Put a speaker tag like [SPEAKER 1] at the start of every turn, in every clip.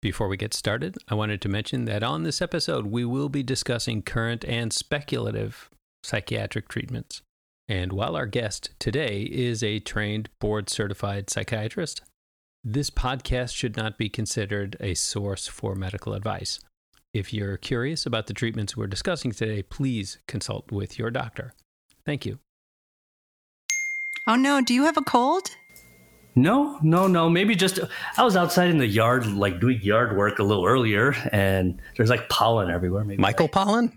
[SPEAKER 1] Before we get started, I wanted to mention that on this episode, we will be discussing current and speculative psychiatric treatments. And while our guest today is a trained board certified psychiatrist, this podcast should not be considered a source for medical advice. If you're curious about the treatments we're discussing today, please consult with your doctor. Thank you.
[SPEAKER 2] Oh no, do you have a cold?
[SPEAKER 3] No, no, no. Maybe just I was outside in the yard, like doing yard work a little earlier, and there's like pollen everywhere. Maybe
[SPEAKER 1] Michael Pollan.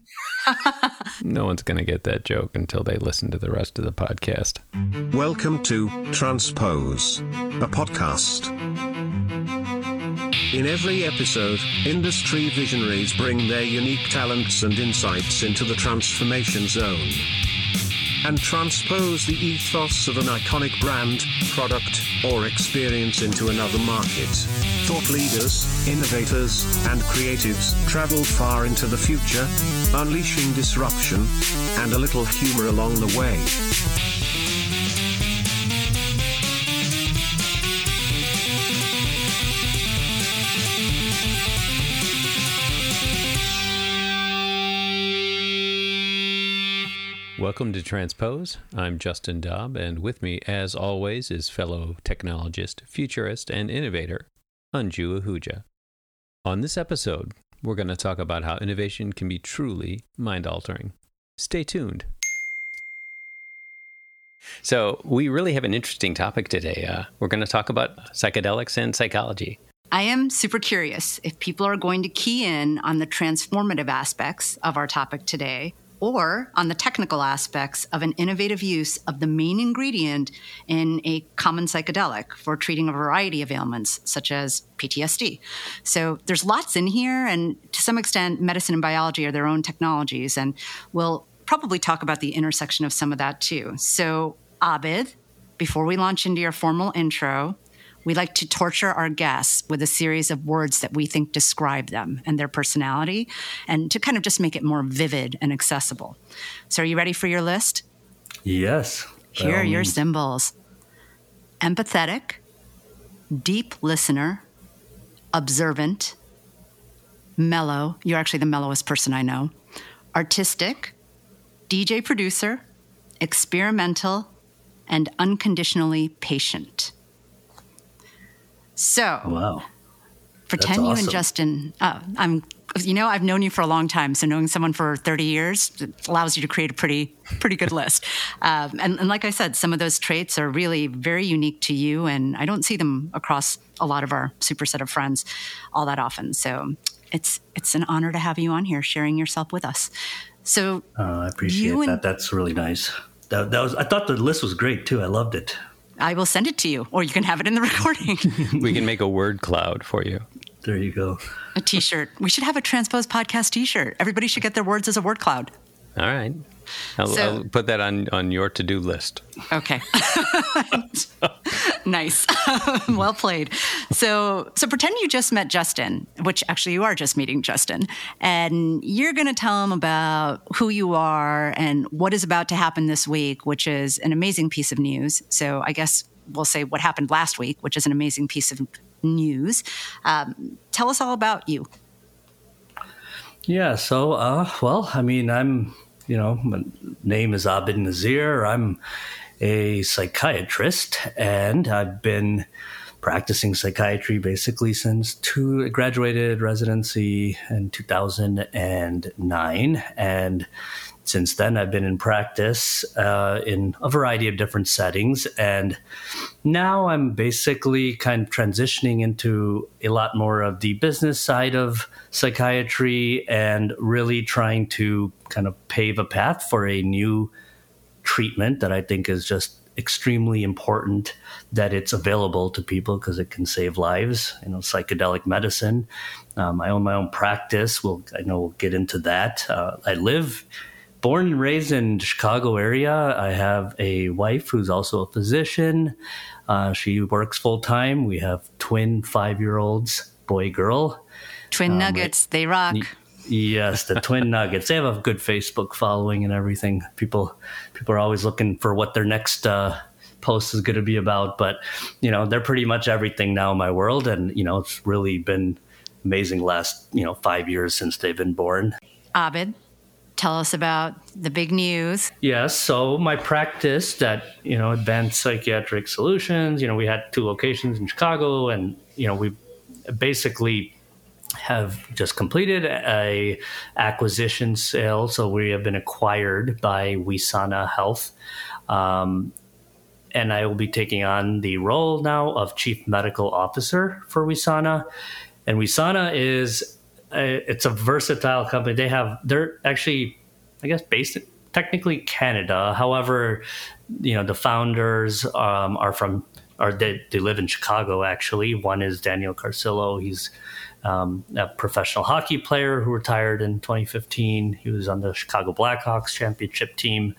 [SPEAKER 1] no one's going to get that joke until they listen to the rest of the podcast.
[SPEAKER 4] Welcome to Transpose, a podcast. In every episode, industry visionaries bring their unique talents and insights into the transformation zone and transpose the ethos of an iconic brand, product, or experience into another market. Thought leaders, innovators, and creatives travel far into the future, unleashing disruption and a little humor along the way.
[SPEAKER 1] Welcome to Transpose. I'm Justin Dobb, and with me, as always, is fellow technologist, futurist, and innovator, Anju Ahuja. On this episode, we're going to talk about how innovation can be truly mind altering. Stay tuned. So, we really have an interesting topic today. Uh, we're going to talk about psychedelics and psychology.
[SPEAKER 2] I am super curious if people are going to key in on the transformative aspects of our topic today or on the technical aspects of an innovative use of the main ingredient in a common psychedelic for treating a variety of ailments, such as PTSD. So there's lots in here, and to some extent, medicine and biology are their own technologies, and we'll probably talk about the intersection of some of that too. So, Abid, before we launch into your formal intro, we like to torture our guests with a series of words that we think describe them and their personality, and to kind of just make it more vivid and accessible. So, are you ready for your list?
[SPEAKER 3] Yes.
[SPEAKER 2] Here are your symbols empathetic, deep listener, observant, mellow. You're actually the mellowest person I know. Artistic, DJ producer, experimental, and unconditionally patient. So,
[SPEAKER 3] wow.
[SPEAKER 2] Pretend
[SPEAKER 3] That's
[SPEAKER 2] you and Justin, uh, I'm, you know, I've known you for a long time. So knowing someone for 30 years allows you to create a pretty, pretty good list. Um, and, and like I said, some of those traits are really very unique to you. And I don't see them across a lot of our super set of friends all that often. So it's, it's an honor to have you on here sharing yourself with us. So
[SPEAKER 3] Uh, I appreciate
[SPEAKER 2] You and-
[SPEAKER 3] that. That's really nice. That, that was. I thought the list was great too. I loved it.
[SPEAKER 2] I will send it to you, or you can have it in the recording.
[SPEAKER 1] We can make a word cloud for you.
[SPEAKER 3] There you go.
[SPEAKER 2] a t-shirt. We should have a Transpose podcast t-shirt. Everybody should get their words as a word cloud.
[SPEAKER 1] All right. I'll,
[SPEAKER 2] So-
[SPEAKER 1] I'll put that on, on your to do list.
[SPEAKER 2] Okay. nice. well played. So, so pretend you just met Justin, which actually you are just meeting Justin, and you're going to tell him about who you are and what is about to happen this week, which is an amazing piece of news. So, I guess we'll say what happened last week, which is an amazing piece of news. Um, tell us all about you.
[SPEAKER 3] Yeah. So, uh, well, I mean, I'm, you know, my name is Abid Nazir. I'm a psychiatrist, and I've been practicing psychiatry basically since two graduated residency in 2009, and since then I've been in practice uh, in a variety of different settings, and now I'm basically kind of transitioning into a lot more of the business side of psychiatry and really trying to kind of pave a path for a new treatment that I think is just extremely important that it's available to people because it can save lives. You know, psychedelic medicine. Um, I own my own practice. We'll, I know we'll get into that. Uh, I live, born and raised in the Chicago area. I have a wife who's also a physician. Uh, she works full time. We have twin five year olds, boy girl.
[SPEAKER 2] Twin Nuggets, they rock.
[SPEAKER 3] Yes, the Twin Nuggets. They have a good Facebook following and everything. People people are always looking for what their next uh, post is going to be about. But you know, they're pretty much everything now in my world, and you know, it's really been amazing last you know five years since they've been born.
[SPEAKER 2] Abid, tell us about the big news.
[SPEAKER 3] Yes. So my practice that you know Advanced Psychiatric Solutions. You know we had two locations in Chicago, and you know we basically have just completed a acquisition sale. So we have been acquired by Wesana Health. Um, and I will be taking on the role now of chief medical officer for Wesana. And Wesana is a, it's a versatile company. They have they're actually, I guess, based in technically Canada. However, you know the founders um, are from or they, they live in Chicago. Actually, one is Daniel Carcillo. He's um, a professional hockey player who retired in 2015. He was on the Chicago Blackhawks championship team,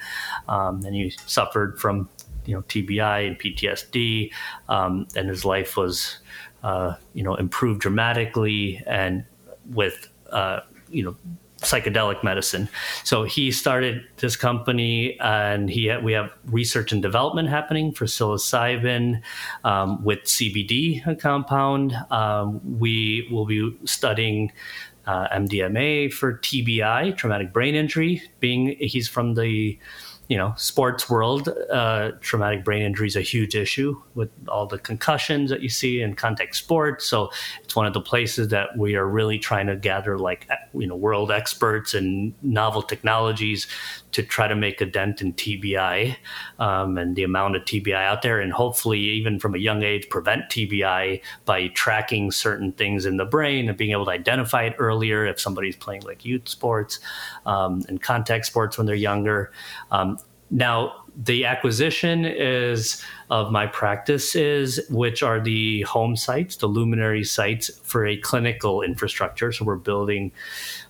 [SPEAKER 3] um, and he suffered from you know TBI and PTSD, um, and his life was uh, you know improved dramatically and with uh, you know psychedelic medicine. So he started this company, and he we have research and development happening for psilocybin um, with CBD compound. Um, we will be studying. Uh, MDMA for TBI, traumatic brain injury. Being he's from the you know, sports world, uh, traumatic brain injury is a huge issue with all the concussions that you see in contact sports. So it's one of the places that we are really trying to gather, like, you know, world experts and novel technologies to try to make a dent in TBI um, and the amount of TBI out there, and hopefully, even from a young age, prevent TBI by tracking certain things in the brain and being able to identify it earlier if somebody's playing like youth sports um, and contact sports when they're younger. Um, now, the acquisition is of my practices, which are the home sites, the luminary sites for a clinical infrastructure. So we're building,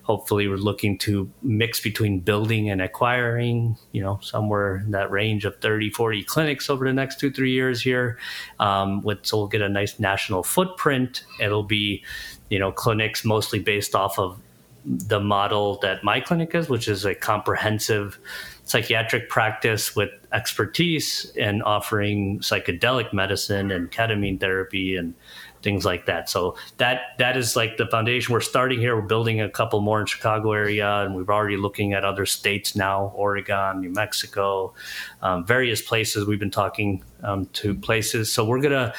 [SPEAKER 3] hopefully, we're looking to mix between building and acquiring, you know, somewhere in that range of 30, 40 clinics over the next two, three years here. Um, with, so we'll get a nice national footprint. It'll be, you know, clinics mostly based off of the model that my clinic is, which is a comprehensive psychiatric practice with expertise in offering psychedelic medicine and ketamine therapy and things like that. So that that is like the foundation. We're starting here. We're building a couple more in Chicago area, and we're already looking at other states now: Oregon, New Mexico, um, various places. We've been talking um, to places. So we're gonna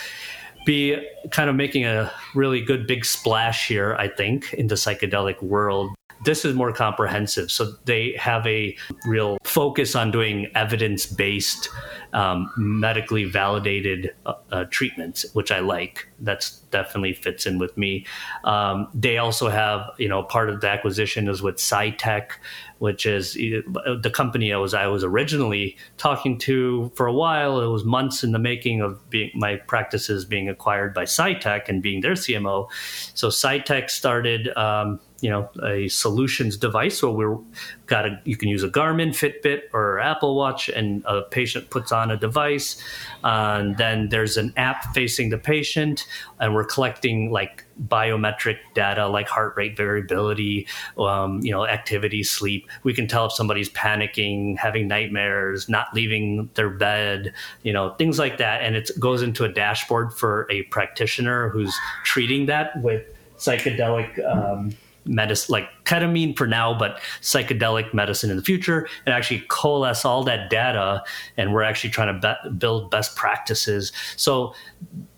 [SPEAKER 3] be kind of making a really good big splash here, I think, in the psychedelic world. This is more comprehensive. So they have a real focus on doing evidence based, um, medically validated uh, uh, treatments, which I like. That's definitely fits in with me. Um, they also have, you know, part of the acquisition is with Psytech, which is the company I was I was originally talking to for a while. It was months in the making of being my practices being acquired by Psytech and being their CMO. So Psytech started. Um, you know a solutions device where we're got a you can use a Garmin, Fitbit, or Apple Watch, and a patient puts on a device, uh, and then there's an app facing the patient, and we're collecting like biometric data like heart rate variability, um, you know, activity, sleep. We can tell if somebody's panicking, having nightmares, not leaving their bed, you know, things like that, and it goes into a dashboard for a practitioner who's treating that with psychedelic. Um, medicine, like ketamine for now, but psychedelic medicine in the future, and actually coalesce all that data. And we're actually trying to be- build best practices. So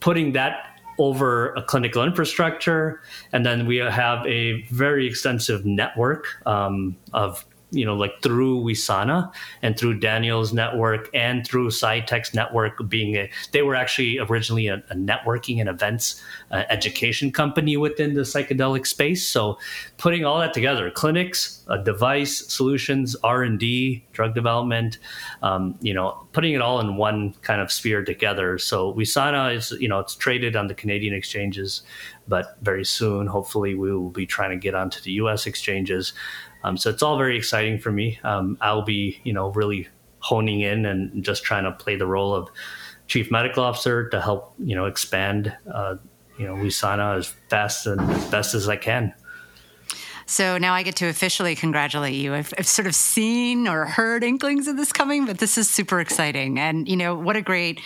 [SPEAKER 3] putting that over a clinical infrastructure, and then we have a very extensive network um, of you know, like through Wesana and through Daniel's network and through Psytech's network being a, they were actually originally a, a networking and events uh, education company within the psychedelic space. So putting all that together, clinics, a device, solutions, R&D, drug development, um, you know, putting it all in one kind of sphere together. So Wesana is, you know, it's traded on the Canadian exchanges, but very soon, hopefully we will be trying to get onto the U.S. exchanges. Um, so it's all very exciting for me. Um, I'll be, you know, really honing in and just trying to play the role of chief medical officer to help, you know, expand, uh, you know, Wesana as fast and as best as I can.
[SPEAKER 2] So now I get to officially congratulate you. I've, I've, sort of seen or heard inklings of this coming, but this is super exciting. And, you know, what a great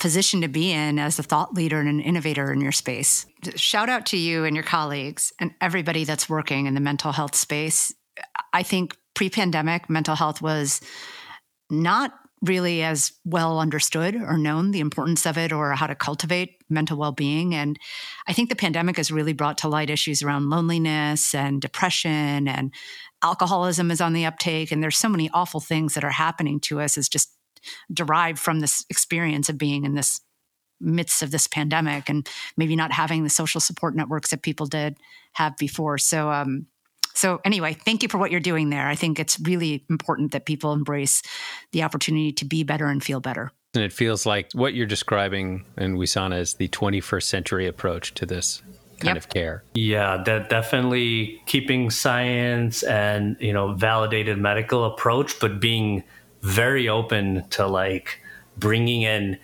[SPEAKER 2] position to be in as a thought leader and an innovator in your space. Shout out to you and your colleagues and everybody that's working in the mental health space. I think pre pandemic, mental health was not really as well understood or known the importance of it or how to cultivate mental well-being and i think the pandemic has really brought to light issues around loneliness and depression and alcoholism is on the uptake and there's so many awful things that are happening to us as just derived from this experience of being in this midst of this pandemic and maybe not having the social support networks that people did have before. So, um, so anyway, thank you for what you're doing there. I think it's really important that people embrace the opportunity to be better and feel better.
[SPEAKER 1] And it feels like what you're describing in Wesana is the 21st century approach to this kind yep. of care.
[SPEAKER 3] Yeah, that definitely keeping science and you know validated medical approach, but being very open to like bringing in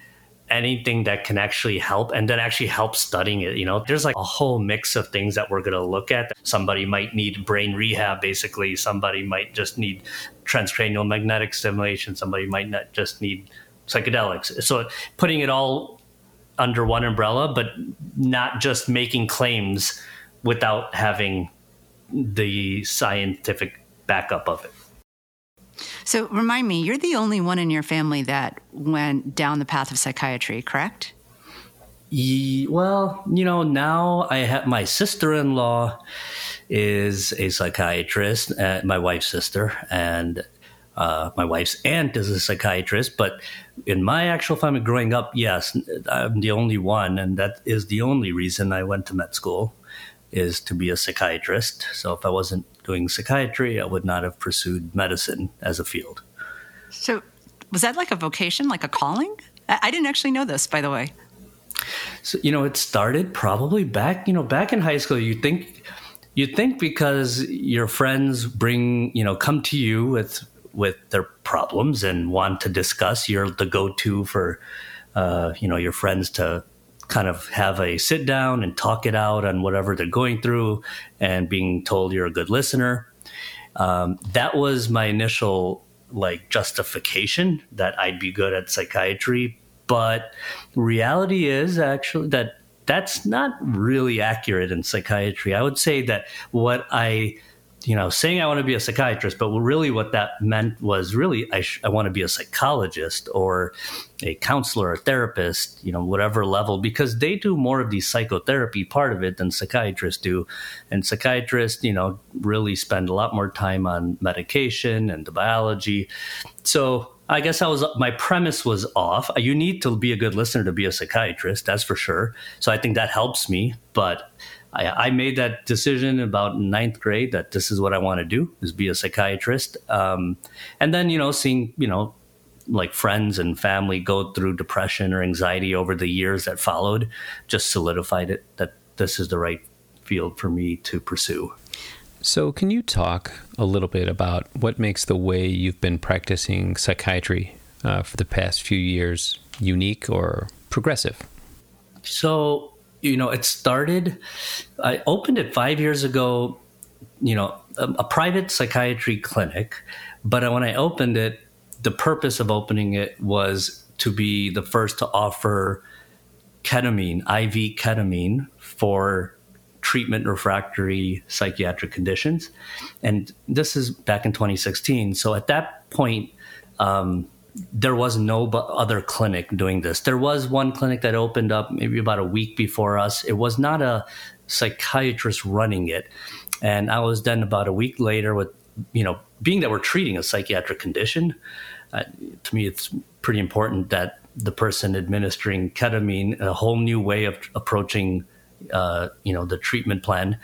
[SPEAKER 3] anything that can actually help and that actually help studying it you know? There's like a whole mix of things that we're going to look at. Somebody might need brain rehab basically. Somebody might just need transcranial magnetic stimulation. Somebody might not just need psychedelics. So putting it all under one umbrella but not just making claims without having the scientific backup of it
[SPEAKER 2] so remind me, you're the only one in your family that went down the path of psychiatry, correct?
[SPEAKER 3] well, you know, now I have my sister in law is a psychiatrist, uh, my wife's sister, and uh, my wife's aunt is a psychiatrist. But in my actual family growing up, yes, I'm the only one, and that is the only reason I went to med school is to be a psychiatrist. So if I wasn't doing psychiatry, I would not have pursued medicine as a field.
[SPEAKER 2] So was that like a vocation, like a calling? I didn't actually know this, by the way.
[SPEAKER 3] So you know, it started probably back, you know, back in high school. You think you think because your friends bring, you know, come to you with with their problems and want to discuss, you're the go-to for, uh, you know, your friends to kind of have a sit down and talk it out on whatever they're going through and being told you're a good listener. Um, that was my initial like justification that I'd be good at psychiatry. But reality is actually that that's not really accurate in psychiatry. I would say that what I you know, saying I want to be a psychiatrist, but really what that meant was really I, sh- I want to be a psychologist or a counselor, a therapist, you know, whatever level, because they do more of the psychotherapy part of it than psychiatrists do. And psychiatrists, you know, really spend a lot more time on medication and the biology. So I guess I was my premise was off. You need to be a good listener to be a psychiatrist, that's for sure. So I think that helps me, but I, I, made that decision about ninth grade that this is what I want to do is be a psychiatrist. Um, and then, you know, seeing, you know, like friends and family go through depression or anxiety over the years that followed just solidified it that this is the right field for me to pursue.
[SPEAKER 1] So, can you talk a little bit about what makes the way you've been practicing psychiatry uh, for the past few years unique or progressive?
[SPEAKER 3] So, you know, it started, I opened it five years ago, you know, a, a private psychiatry clinic. But when I opened it, the purpose of opening it was to be the first to offer ketamine, IV ketamine for treatment refractory psychiatric conditions. And this is back in 2016. So at that point, um, there was no other clinic doing this. There was one clinic that opened up maybe about a week before us. It was not a psychiatrist running it. And I was then about a week later with, you know, being that we're treating a psychiatric condition, uh, to me, it's pretty important that the person administering ketamine, a whole new way of approaching, uh, you know, the treatment plan,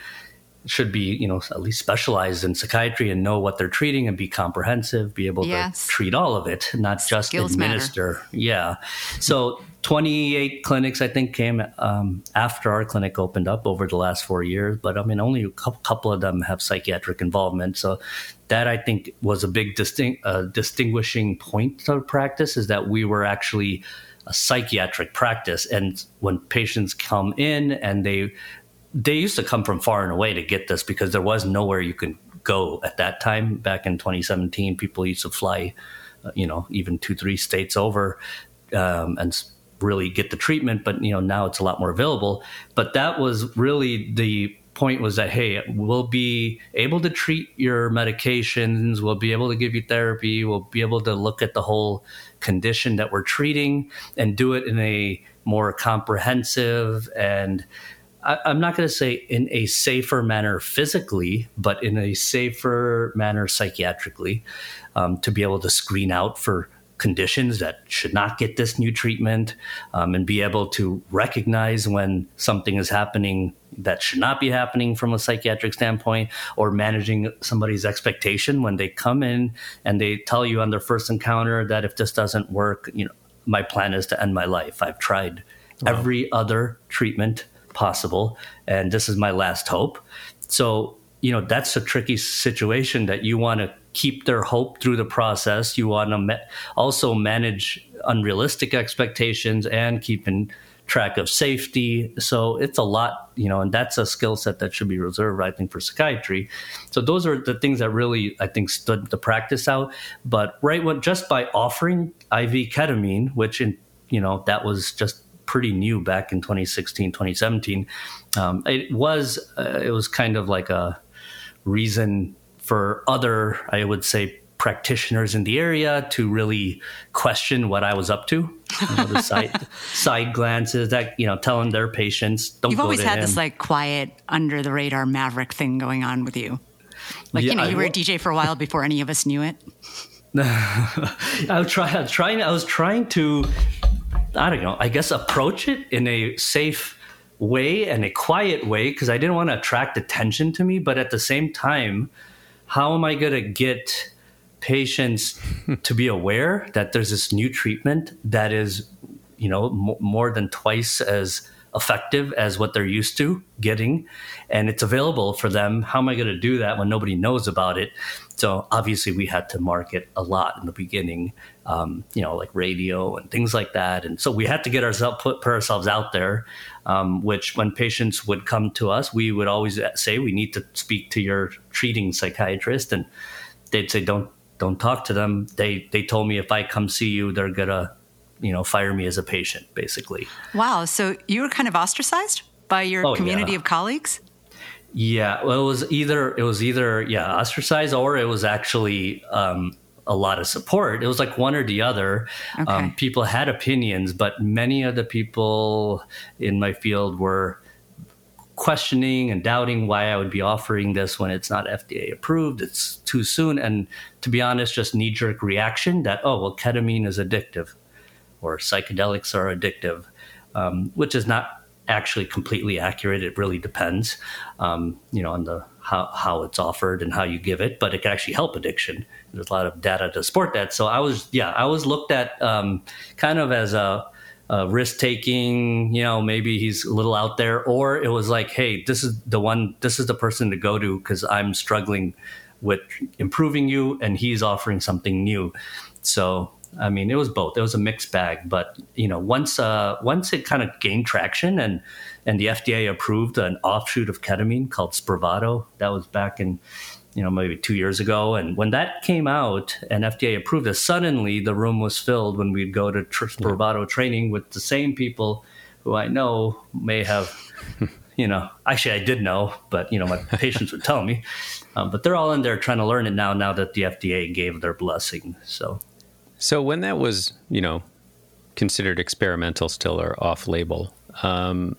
[SPEAKER 3] should be, you know, at least specialized in psychiatry and know what they're treating and be comprehensive, be able yes. to treat all of it, not just Skills administer. Matter. Yeah. So 28 clinics, I think, came um, after our clinic opened up over the last four years. But I mean, only a couple of them have psychiatric involvement. So that I think was a big distinct, uh, distinguishing point of practice is that we were actually a psychiatric practice. And when patients come in and they they used to come from far and away to get this because there was nowhere you could go at that time. Back in 2017, people used to fly, uh, you know, even two, three states over, um, and really get the treatment, but you know now it's a lot more available. But that was really the point was that hey we'll be able to treat your medications we'll be able to give you therapy we'll be able to look at the whole condition that we're treating and do it in a more comprehensive and I, am not going to say in a safer manner physically, but in a safer manner psychiatrically, um, to be able to screen out for conditions that should not get this new treatment um, and be able to recognize when something is happening that should not be happening from a psychiatric standpoint or managing somebody's expectation when they come in and they tell you on their first encounter that if this doesn't work you know my plan is to end my life i've tried wow. every other treatment possible and this is my last hope so you know that's a tricky situation that you want to keep their hope through the process. You want to ma- also manage unrealistic expectations and keeping track of safety. So it's a lot, you know, and that's a skill set that should be reserved, I think, for psychiatry. So those are the things that really, I think, stood the practice out. But right when just by offering IV ketamine, which in you know that was just pretty new back in 2016 2017 um, it was uh, it was kind of like a reason for other, I would say, practitioners in the area to really question what I was up to. You know, the side, side glances that you know, telling their patients don't.
[SPEAKER 2] You've always had
[SPEAKER 3] him.
[SPEAKER 2] this like quiet, under the radar maverick thing going on with you. Like yeah, you know, you I, were a DJ for a while before any of us knew it.
[SPEAKER 3] I was trying. I was trying. I was trying to. I don't know. I guess approach it in a safe way and a quiet way because I didn't want to attract attention to me, but at the same time how am I going to get patients to be aware that there's this new treatment that is, you know, m- more than twice as effective as what they're used to getting and it's available for them how am i going to do that when nobody knows about it so obviously we had to market a lot in the beginning um, you know like radio and things like that. And so we had to get ourselves put, put ourselves out there um, which when patients would come to us we would always say we need to speak to your treating psychiatrist. And they'd say don't don't talk to them. They they told me if i come see you they're gonna you know fire me as a patient basically.
[SPEAKER 2] Wow. So you were kind of ostracized by your oh, community yeah. of colleagues?
[SPEAKER 3] Yeah. Well it was either it was either yeah ostracized or it was actually um, a lot of support it was like one or the other um, okay. um, people had opinions but many of the people in my field were questioning and doubting why I would be offering this when it's not FDA approved. It's too soon. And to be honest, just knee jerk reaction that, oh, well, ketamine is addictive or psychedelics are addictive, um, which is not actually completely accurate. It really depends, um, you know, on the how, how it's offered and how you give it, but it can actually help addiction. There's a lot of data to support that. So I was, yeah, I was looked at um, kind of as a, a risk taking, you know, maybe he's a little out there, or it was like, hey, this is the one, this is the person to go to because I'm struggling with improving you and he's offering something new. So I mean, it was both. It was a mixed bag. But you know, once uh, once it kind of gained traction and and the FDA approved an offshoot of ketamine called Spravato, that was back in you know maybe two years ago. And when that came out and FDA approved it, suddenly the room was filled when we'd go to tr- Spravato training with the same people who I know may have. you know, actually, I did know, but you know, my patients would tell me. Um, but they're all in there trying to learn it now. Now that the FDA gave their blessing, so
[SPEAKER 1] so when that was, you know, considered experimental still or off label, um,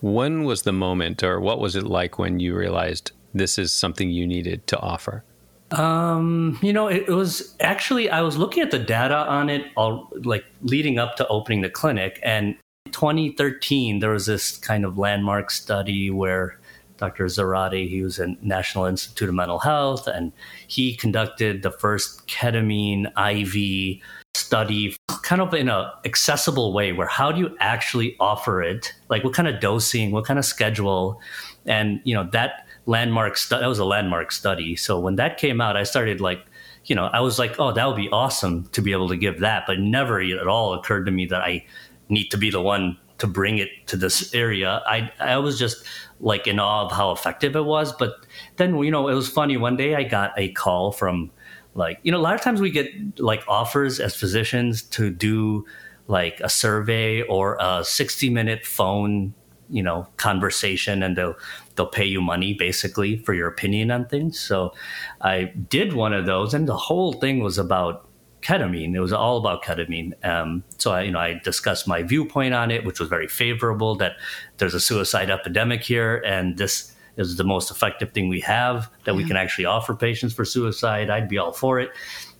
[SPEAKER 1] when was the moment or what was it like when you realized this is something you needed to offer?
[SPEAKER 3] Um, you know, it, was actually I was looking at the data on it all like leading up to opening the clinic and 2013 there was this kind of landmark study where Dr. Zarate, he was at National Institute of Mental Health, and he conducted the first ketamine IV study kind of in a accessible way where how do you actually offer it like what kind of dosing what kind of schedule and you know that landmark that was a landmark study so when that came out i started like you know i was like oh that would be awesome to be able to give that but never at all occurred to me that i need to be the one to bring it to this area i i was just like in awe of how effective it was. But then, you know, it was funny. One day I got a call from like, you know, a lot of times we get like offers as physicians to do like a survey or a 60 minute phone you know conversation and they'll they'll pay you money basically for your opinion on things. So i did one of those and the whole thing was about ketamine. It was all about ketamine. Um, so i you know i discussed my viewpoint on it which was very favorable that there's a suicide epidemic here and this is the most effective thing we have that yeah. we can actually offer patients for suicide. I'd be all for it.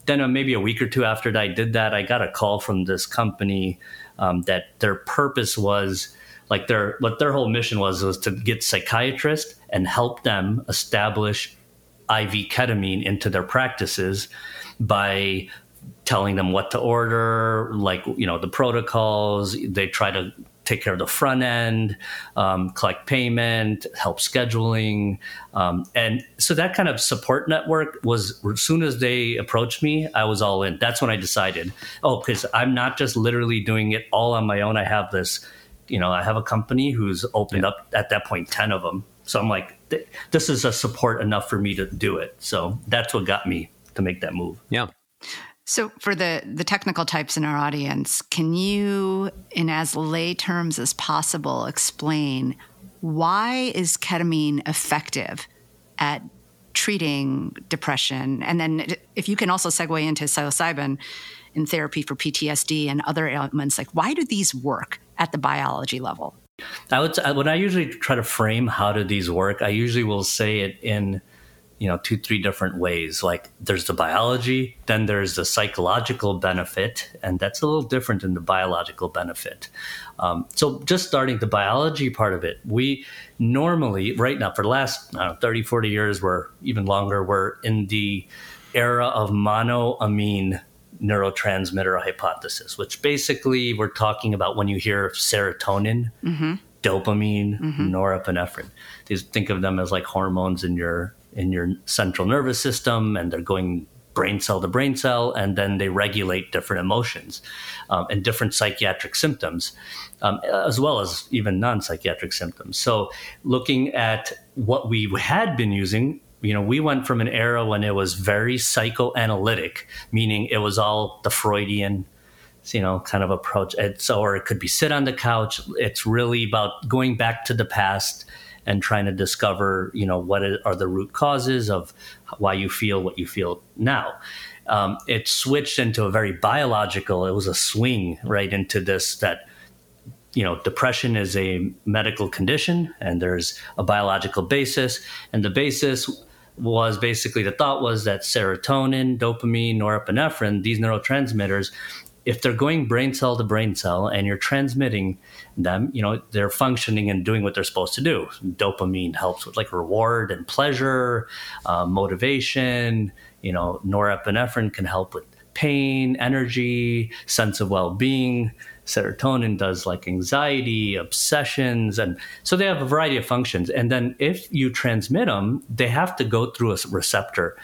[SPEAKER 3] Then uh, maybe a week or two after I did that, I got a call from this company um, that their purpose was like their what their whole mission was was to get psychiatrists and help them establish IV ketamine into their practices by telling them what to order, like you know the protocols. They try to take care of the front end, um, collect payment, help scheduling. Um, and so that kind of support network was, as soon as they approached me, I was all in. That's when I decided, oh, because I'm not just literally doing it all on my own. I have this, you know, I have a company who's opened yeah. up at that point 10 of them. So I'm like, this is a support enough for me to do it. So that's what got me to make that move.
[SPEAKER 1] Yeah.
[SPEAKER 2] So, for the the technical types in our audience, can you, in as lay terms as possible, explain why is ketamine effective at treating depression? And then, if you can also segue into psilocybin in therapy for PTSD and other ailments, like why do these work at the biology level?
[SPEAKER 3] I would when I usually try to frame how do these work, I usually will say it in you know two three different ways like there's the biology then there's the psychological benefit and that's a little different than the biological benefit um, so just starting the biology part of it we normally right now for the last know, 30 40 years we're even longer we're in the era of monoamine neurotransmitter hypothesis which basically we're talking about when you hear serotonin mm-hmm. dopamine mm-hmm. norepinephrine these think of them as like hormones in your in your central nervous system and they're going brain cell to brain cell, and then they regulate different emotions um, and different psychiatric symptoms, um, as well as even non psychiatric symptoms. So, looking at what we had been using, you know, we went from an era when it was very psychoanalytic, meaning it was all the Freudian you know kind of approach it's or it could be sit on the couch it's really about going back to the past and trying to discover, you know, what are the root causes of why you feel what you feel now. Um, it switched into a very biological. It was a swing right into this that you know depression is a medical condition and there's a biological basis and the basis was basically the thought was that serotonin dopamine norepinephrine these neurotransmitters if they're going brain cell to brain cell and you're transmitting them, you know, they're functioning and doing what they're supposed to do. Dopamine helps with like reward and pleasure, uh, motivation. You know, norepinephrine can help with pain, energy, sense of well being. Serotonin does like anxiety, obsessions. And so they have a variety of functions. And then if you transmit them, they have to go through a receptor.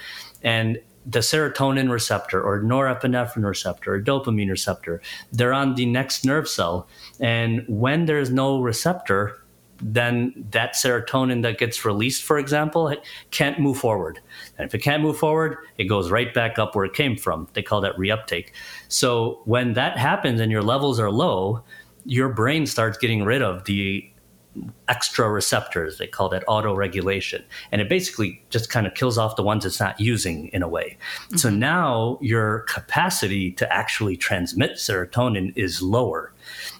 [SPEAKER 3] And the serotonin receptor or norepinephrine receptor or dopamine receptor. They're on the next nerve cell. And when there's no receptor, then that serotonin that gets released, for example, can't move forward. And if it can't move forward, it goes right back up where it came from. They call that reuptake. So when that happens and your levels are low, your brain starts getting rid of the extra receptors. They call that auto regulation. And it basically just kind of kills off the ones it's not using in a way. Mm-hmm. So now your capacity to actually transmit serotonin is lower.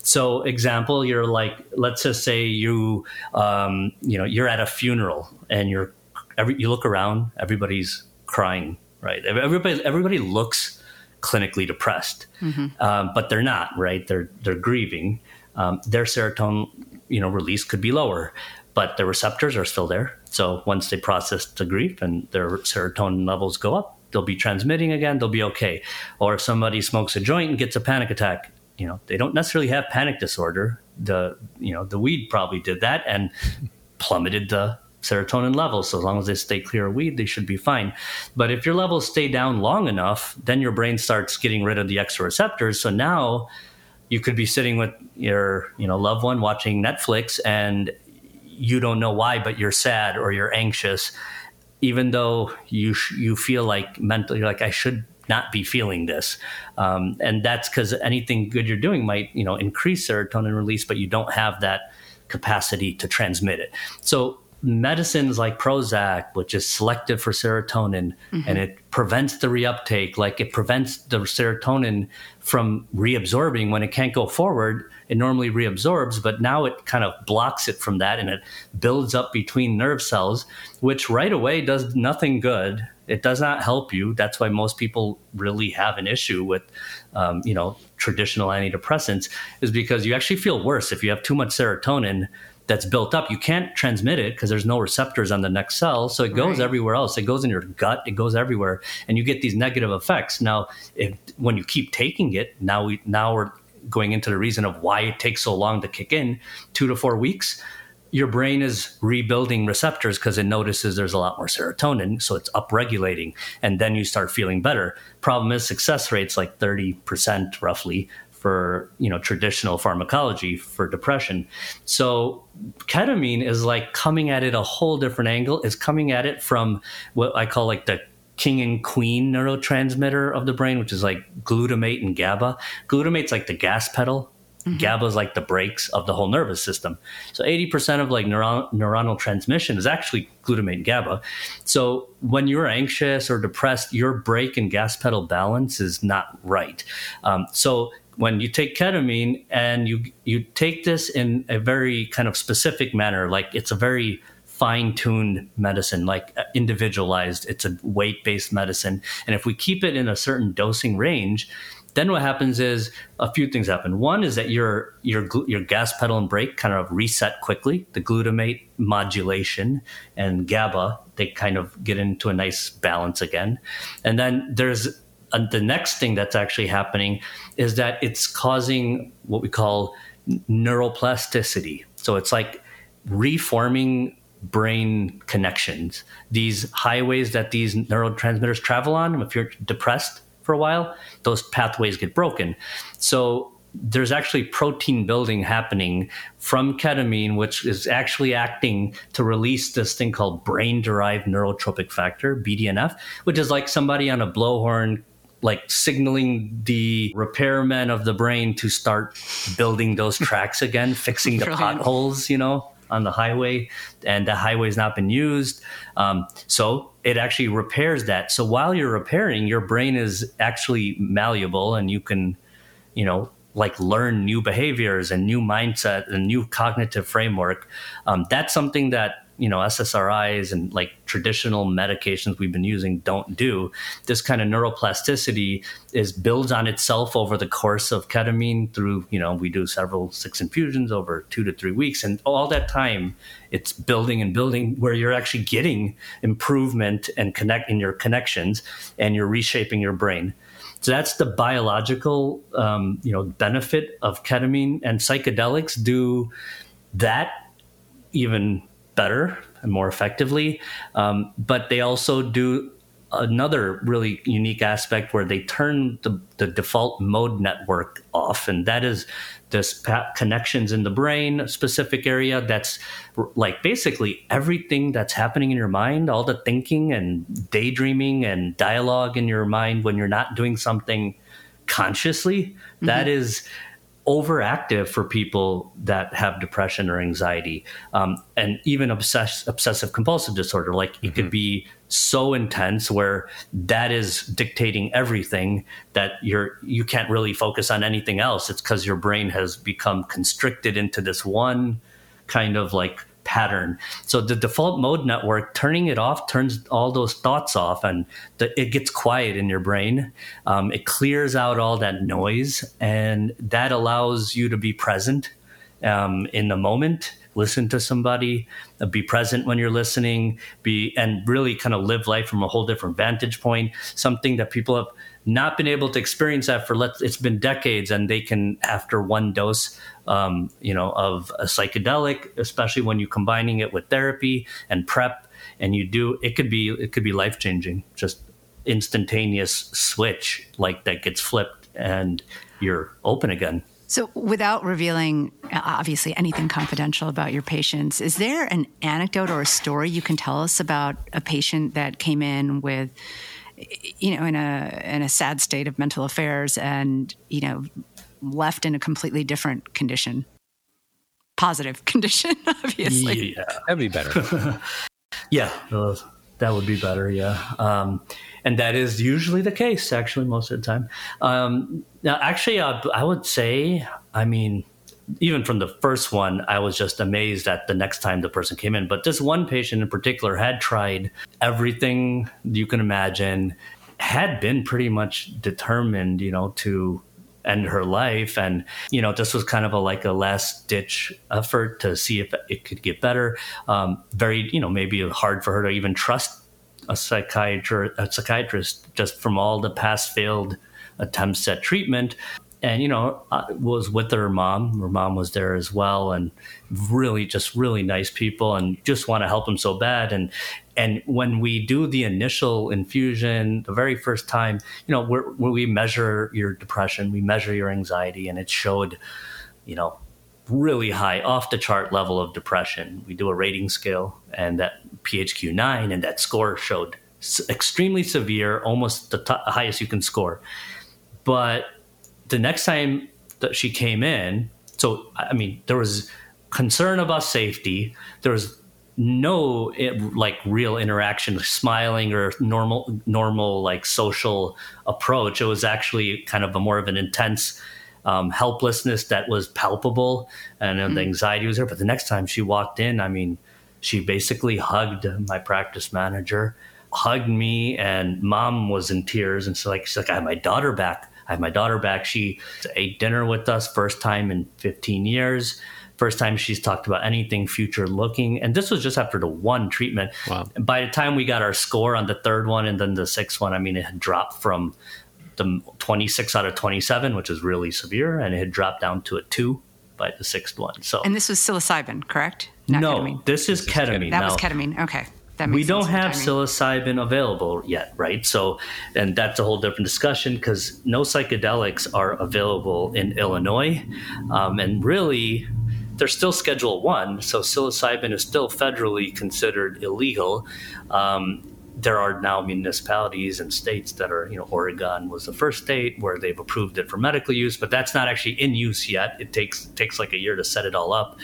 [SPEAKER 3] So, example, you're like, let's just say you, um, you know, you're at a funeral and you're, every, you look around, everybody's crying, right? Everybody, everybody looks clinically depressed, mm-hmm. um, but they're not, right? They're they're grieving. Um, their serotonin you know release could be lower but the receptors are still there. So once they process the grief and their serotonin levels go up they'll be transmitting again they'll be okay. Or if somebody smokes a joint and gets a panic attack you know they don't necessarily have panic disorder. The you know the weed probably did that and plummeted the serotonin levels. So as long as they stay clear of weed they should be fine. But if your levels stay down long enough then your brain starts getting rid of the extra receptors. So now you could be sitting with your you know loved one watching Netflix and you don't know why but you're sad or you're anxious even though you sh- you feel like mentally like I should not be feeling this. Um, and that's because anything good you're doing might, you know, increase serotonin release, but you don't have that capacity to transmit it. So medicines like Prozac, which is selective for serotonin, mm-hmm. and it prevents the reuptake, like it prevents the serotonin from reabsorbing when it can't go forward. It normally reabsorbs, but now it kind of blocks it from that and it builds up between nerve cells, which right away does nothing good. It does not help you. That's why most people really have an issue with, um, you know, traditional antidepressants, is because you actually feel worse if you have too much serotonin that's built up. You can't transmit it because there's no receptors on the next cell. So it goes right. everywhere else. It goes in your gut. It goes everywhere, and you get these negative effects. Now, if when you keep taking it, now we now we're going into the reason of why it takes so long to kick in, two to four weeks. Your brain is rebuilding receptors because it notices there's a lot more serotonin, so it's upregulating, and then you start feeling better. Problem is, success rates like 30% roughly for you know traditional pharmacology for depression. So ketamine is like coming at it a whole different angle. It's coming at it from what I call like the king and queen neurotransmitter of the brain, which is like glutamate and GABA. Glutamate's like the gas pedal. Mm-hmm. GABA is like the brakes of the whole nervous system. So 80% of like neuron- neuronal transmission is actually glutamate and GABA. So when you're anxious or depressed, your brake and gas pedal balance is not right. Um, so when you take ketamine and you you take this in a very kind of specific manner, like it's a very fine-tuned medicine, like uh, individualized. It's a weight-based medicine, and if we keep it in a certain dosing range, then what happens is a few things happen. One is that your your your gas pedal and brake kind of reset quickly. The glutamate modulation and GABA they kind of get into a nice balance again, and then there's uh, the next thing that's actually happening is that it's causing what we call neuroplasticity. So it's like reforming brain connections. These highways that these neurotransmitters travel on, if you're depressed for a while, those pathways get broken. So there's actually protein building happening from ketamine, which is actually acting to release this thing called brain derived neurotrophic factor, BDNF, which is like somebody on a blowhorn like signaling the repairmen of the brain to start building those tracks again, fixing the potholes, you know, on the highway, and the highway's not been used. Um, so it actually repairs that. So while you're repairing, your brain is actually malleable, and you can, you know, like learn new behaviors and new mindset and new cognitive framework. Um, that's something that you know SSRIs and like traditional medications we've been using don't do. This kind of neuroplasticity is builds on itself over the course of ketamine through you know we do several six infusions over two to three weeks, and all that time it's building and building where you're actually getting improvement and connect in your connections and you're reshaping your brain. So that's the biological um, you know benefit of ketamine and psychedelics do that even better and more effectively. Um, but they also do another really unique aspect where they turn the, the default mode network off, and that is this connections in the brain specific area that's like basically everything that's happening in your mind all the thinking and daydreaming and dialogue in your mind when you're not doing something consciously mm-hmm. that is overactive for people that have depression or anxiety um, and even obsess- obsessive compulsive disorder like it mm-hmm. could be so intense where that is dictating everything that you're you can't really focus on anything else it's because your brain has become constricted into this one kind of like pattern. So the default mode network, turning it off turns all those thoughts off, and the, it gets quiet in your brain. Um, it clears out all that noise, and that allows you to be present um, in the moment. Listen to somebody, uh, be present when you're listening, be and really kind of live life from a whole different vantage point. Something that people have not been able to experience that for let's it's been decades and they can after one dose um, you know of a psychedelic especially when you're combining it with therapy and prep and you do it could be it could be life changing just instantaneous switch like that gets flipped and you're open again.
[SPEAKER 2] So, without revealing obviously anything confidential about your patients, is there an anecdote or a story you can tell us about a patient that came in with you know, in a in a sad state of mental affairs, and you know, left in a completely different condition, positive condition, obviously.
[SPEAKER 1] Yeah, that'd be better.
[SPEAKER 3] yeah, that would be better. Yeah, um, and that is usually the case. Actually, most of the time. Um, now, actually, uh, I would say, I mean even from the first one, I was just amazed at the next time the person came in. But this one patient in particular had tried everything you can imagine, had been pretty much determined, you know, to end her life. And, you know, this was kind of a like a last ditch effort to see if it could get better. Um, very, you know, maybe hard for her to even trust a psychiatrist, a psychiatrist just from all the past failed attempts at treatment and you know I was with her mom. Her mom was there as well and really just really nice people and just want to help them so bad. And and when we do the initial infusion the very first time you know where we measure your depression we measure your anxiety and it showed you know really high off the chart level of depression. We do a rating scale and that phq9 and that score showed extremely severe almost the top, highest you can score. But the next time that she came in, so I mean, there was concern about safety. There was no like real interaction, smiling or normal, normal like social approach. It was actually kind of a more of an intense um, helplessness that was palpable, and mm-hmm. the anxiety was there. But the next time she walked in, I mean, she basically hugged my practice manager, hugged me, and mom was in tears, and so like she's like, I have my daughter back. I have my daughter back. She ate dinner with us, first time in 15 years. First time she's talked about anything future looking. And this was just after the one treatment. Wow. By the time we got our score on the third one and then the sixth one, I mean, it had dropped from the 26 out of 27, which is really severe, and it had dropped down to a two by the sixth one. So,
[SPEAKER 2] and this was psilocybin, correct?
[SPEAKER 3] Not no, ketamine. this is ketamine.
[SPEAKER 2] That now, was ketamine. Okay
[SPEAKER 3] we don't have psilocybin available yet, right? So, and that's a whole different discussion because no psychedelics are available in Illinois, um, and really, they're still Schedule One, so psilocybin is still federally considered illegal. Um, there are now municipalities and states that are, you know, Oregon was the first state where they've approved it for medical use, but that's not actually in use yet. It takes takes like a year to set it all up.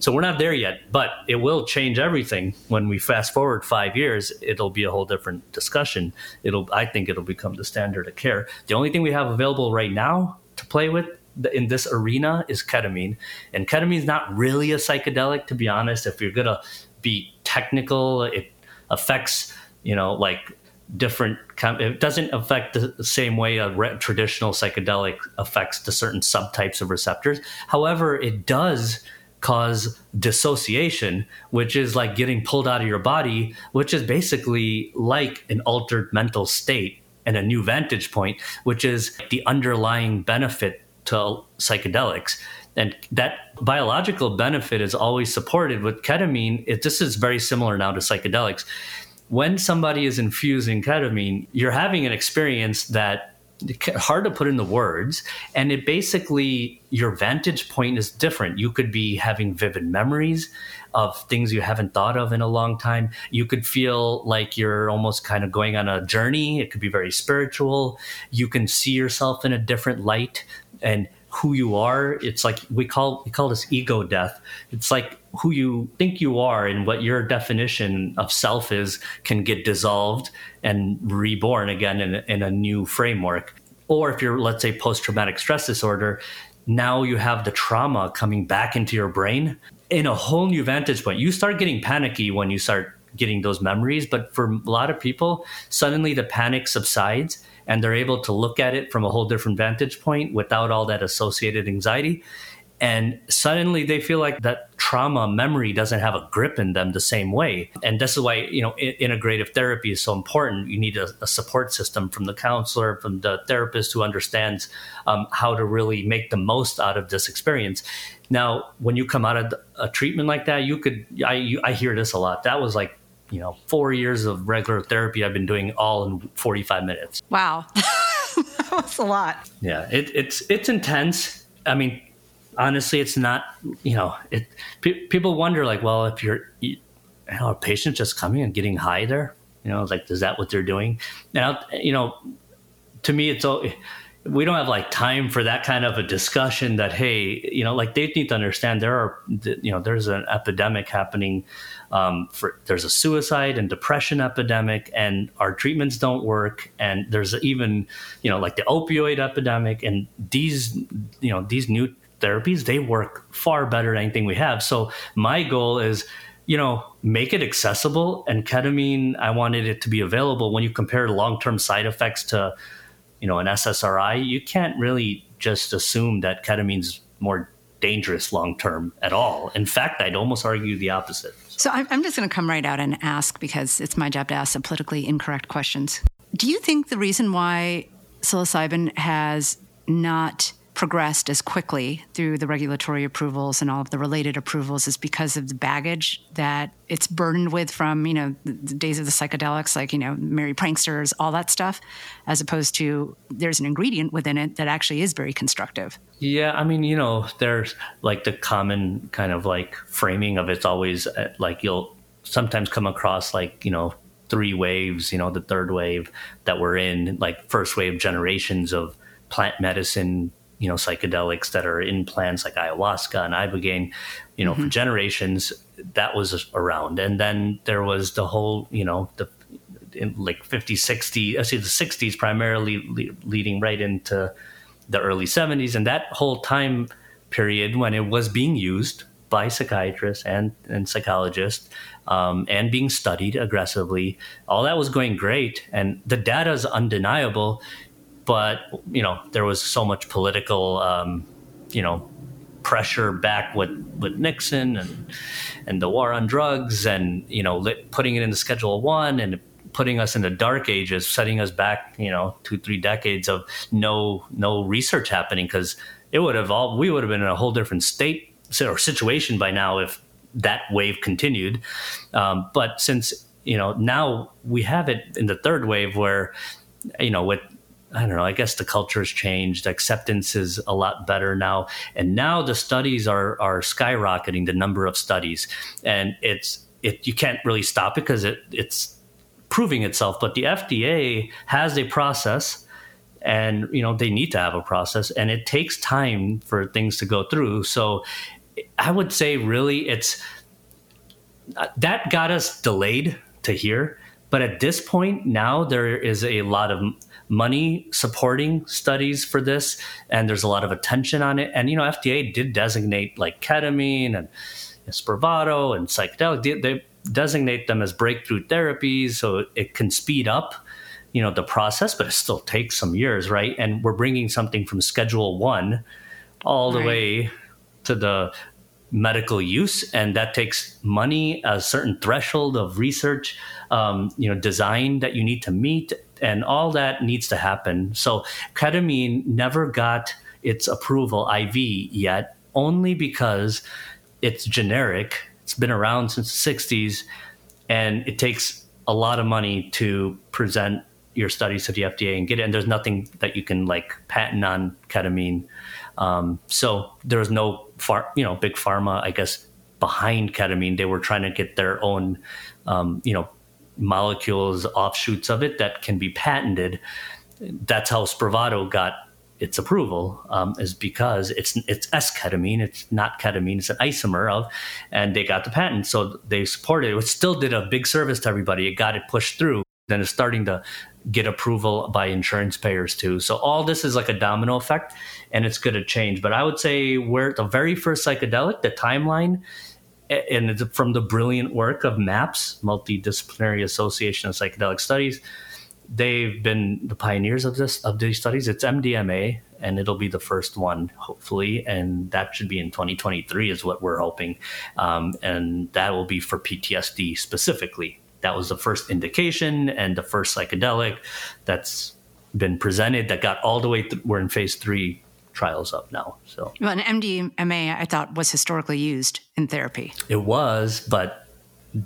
[SPEAKER 3] So we're not there yet, but it will change everything when we fast forward five years. It'll be a whole different discussion. It'll, I think, it'll become the standard of care. The only thing we have available right now to play with in this arena is ketamine, and ketamine is not really a psychedelic, to be honest. If you're gonna be technical, it affects, you know, like different it doesn't affect the same way a traditional psychedelic affects the certain subtypes of receptors however it does cause dissociation, which is like getting pulled out of your body, which is basically like an altered mental state and a new vantage point, which is the underlying benefit to psychedelics. And that biological benefit is always supported with ketamine. It, this is very similar now to psychedelics. When somebody is infusing ketamine, you're having an experience that hard to put in the words. And it basically your vantage point is different. You could be having vivid memories of things you haven't thought of in a long time. You could feel like you're almost kind of going on a journey. It could be very spiritual. You can see yourself in a different light. And who you are. It's like we call we call this ego death. It's like who you think you are and what your definition of self is can get dissolved and reborn again in, in a new framework. Or if you're let's say post-traumatic stress disorder now you have the trauma coming back into your brain in a whole new vantage point. You start getting panicky when you start getting those memories but for a lot of people suddenly the panic subsides and they're able to look at it from a whole different vantage point without all that associated anxiety. And suddenly they feel like that trauma memory doesn't have a grip in them the same way. And this is why, you know, integrative therapy is so important. You need a, a support system from the counselor, from the therapist who understands um, how to really make the most out of this experience. Now, when you come out of a treatment like that, you could, I, you, I hear this a lot. That was like you know, four years of regular therapy I've been doing all in 45 minutes.
[SPEAKER 2] Wow. that was a lot.
[SPEAKER 3] Yeah, it, it's it's intense. I mean, honestly, it's not, you know, it people wonder like, well, if you're, you know, a patient just coming and getting high there, You know, like, is that what they're doing? Now, you know, to me, it's all we don't have like time for that kind of a discussion that hey you know like they need to understand there are you know there's an epidemic happening um, for there's a suicide and depression epidemic and our treatments don't work and there's even you know like the opioid epidemic and these you know these new therapies they work far better than anything we have so my goal is you know, make it accessible. And ketamine, I wanted it to be available. When you compare long term side effects to you know, an SSRI, you can't really just assume that ketamine's more dangerous long term at all. In fact, I'd almost argue the opposite.
[SPEAKER 2] So I'm just going to come right out and ask because it's my job to ask the politically incorrect questions. Do you think the reason why psilocybin has not progressed as quickly through the regulatory approvals and all of the related approvals is because of the baggage that it's burdened with from you know the days of the psychedelics like you know merry pranksters all that stuff as opposed to there's an ingredient within it that actually is very constructive.
[SPEAKER 3] Yeah i mean you know there's like the common kind of like framing of it's always uh, like you'll sometimes come across like you know three waves you know the third wave that we're in like first wave generations of plant medicine you know psychedelics that are in plants like ayahuasca and ibogaine you know mm-hmm. for generations that was around. And then there was the whole you know the in like 50 60 i see the 60s primarily le- leading right into the early 70s and that whole time period when it was being used by psychiatrists and, and psychologists um, and being studied aggressively all that was going great. And the data is undeniable but you know there was so much political um, you know pressure back with with Nixon and and the war on drugs and you know putting it in the Schedule One and putting us in the dark ages, setting us back you know two three decades of no no research happening because it would have all we would have been in a whole different state or situation by now if that wave continued. Um, but since you know now we have it in the third wave where you know with I don't know, I guess the culture has changed. Acceptance is a lot better now. And now the studies are are skyrocketing, the number of studies. And it's it you can't really stop it because it, it's proving itself. But the FDA has a process and you know they need to have a process and it takes time for things to go through. So I would say really it's uh, that got us delayed to here. But at this point now there is a lot of money supporting studies for this, and there's a lot of attention on it. And you know, FDA did designate like ketamine and Spravato and psychedelic. They, they designate them as breakthrough therapies, so it can speed up you know the process but it still takes some years right and we're bringing something from schedule 1 all the right. way to the medical use and that takes money a certain threshold of research um, you know design that you need to meet and all that needs to happen. So ketamine never got its approval IV yet, only because it's generic. It's been around since the 60s, and it takes a lot of money to present your studies to the FDA and get it. And there's nothing that you can like patent on ketamine. Um, so there's no far, you know, big pharma, I guess, behind ketamine. They were trying to get their own, um, you know, molecules, offshoots of it that can be patented. That's how Spravato got its approval um, is because it's it's S-ketamine, it's not ketamine, it's an isomer of, and they got the patent, so they supported it. It still did a big service to everybody. It got it pushed through. Then it's starting to get approval by insurance payers too. So all this is like a domino effect, and it's going to change. But I would say where the very first psychedelic, the timeline and it's from the brilliant work of MAPS, Multidisciplinary Association of Psychedelic Studies. They've been the pioneers of this of these studies. It's MDMA, and it'll be the first one, hopefully, and that should be in 2023, is what we're hoping, um, and that will be for PTSD specifically. That was the first indication and the first psychedelic that's been presented that got all the way. Th- we're in phase three trials up now. So,
[SPEAKER 2] well, an MDMA I thought was historically used in therapy.
[SPEAKER 3] It was, but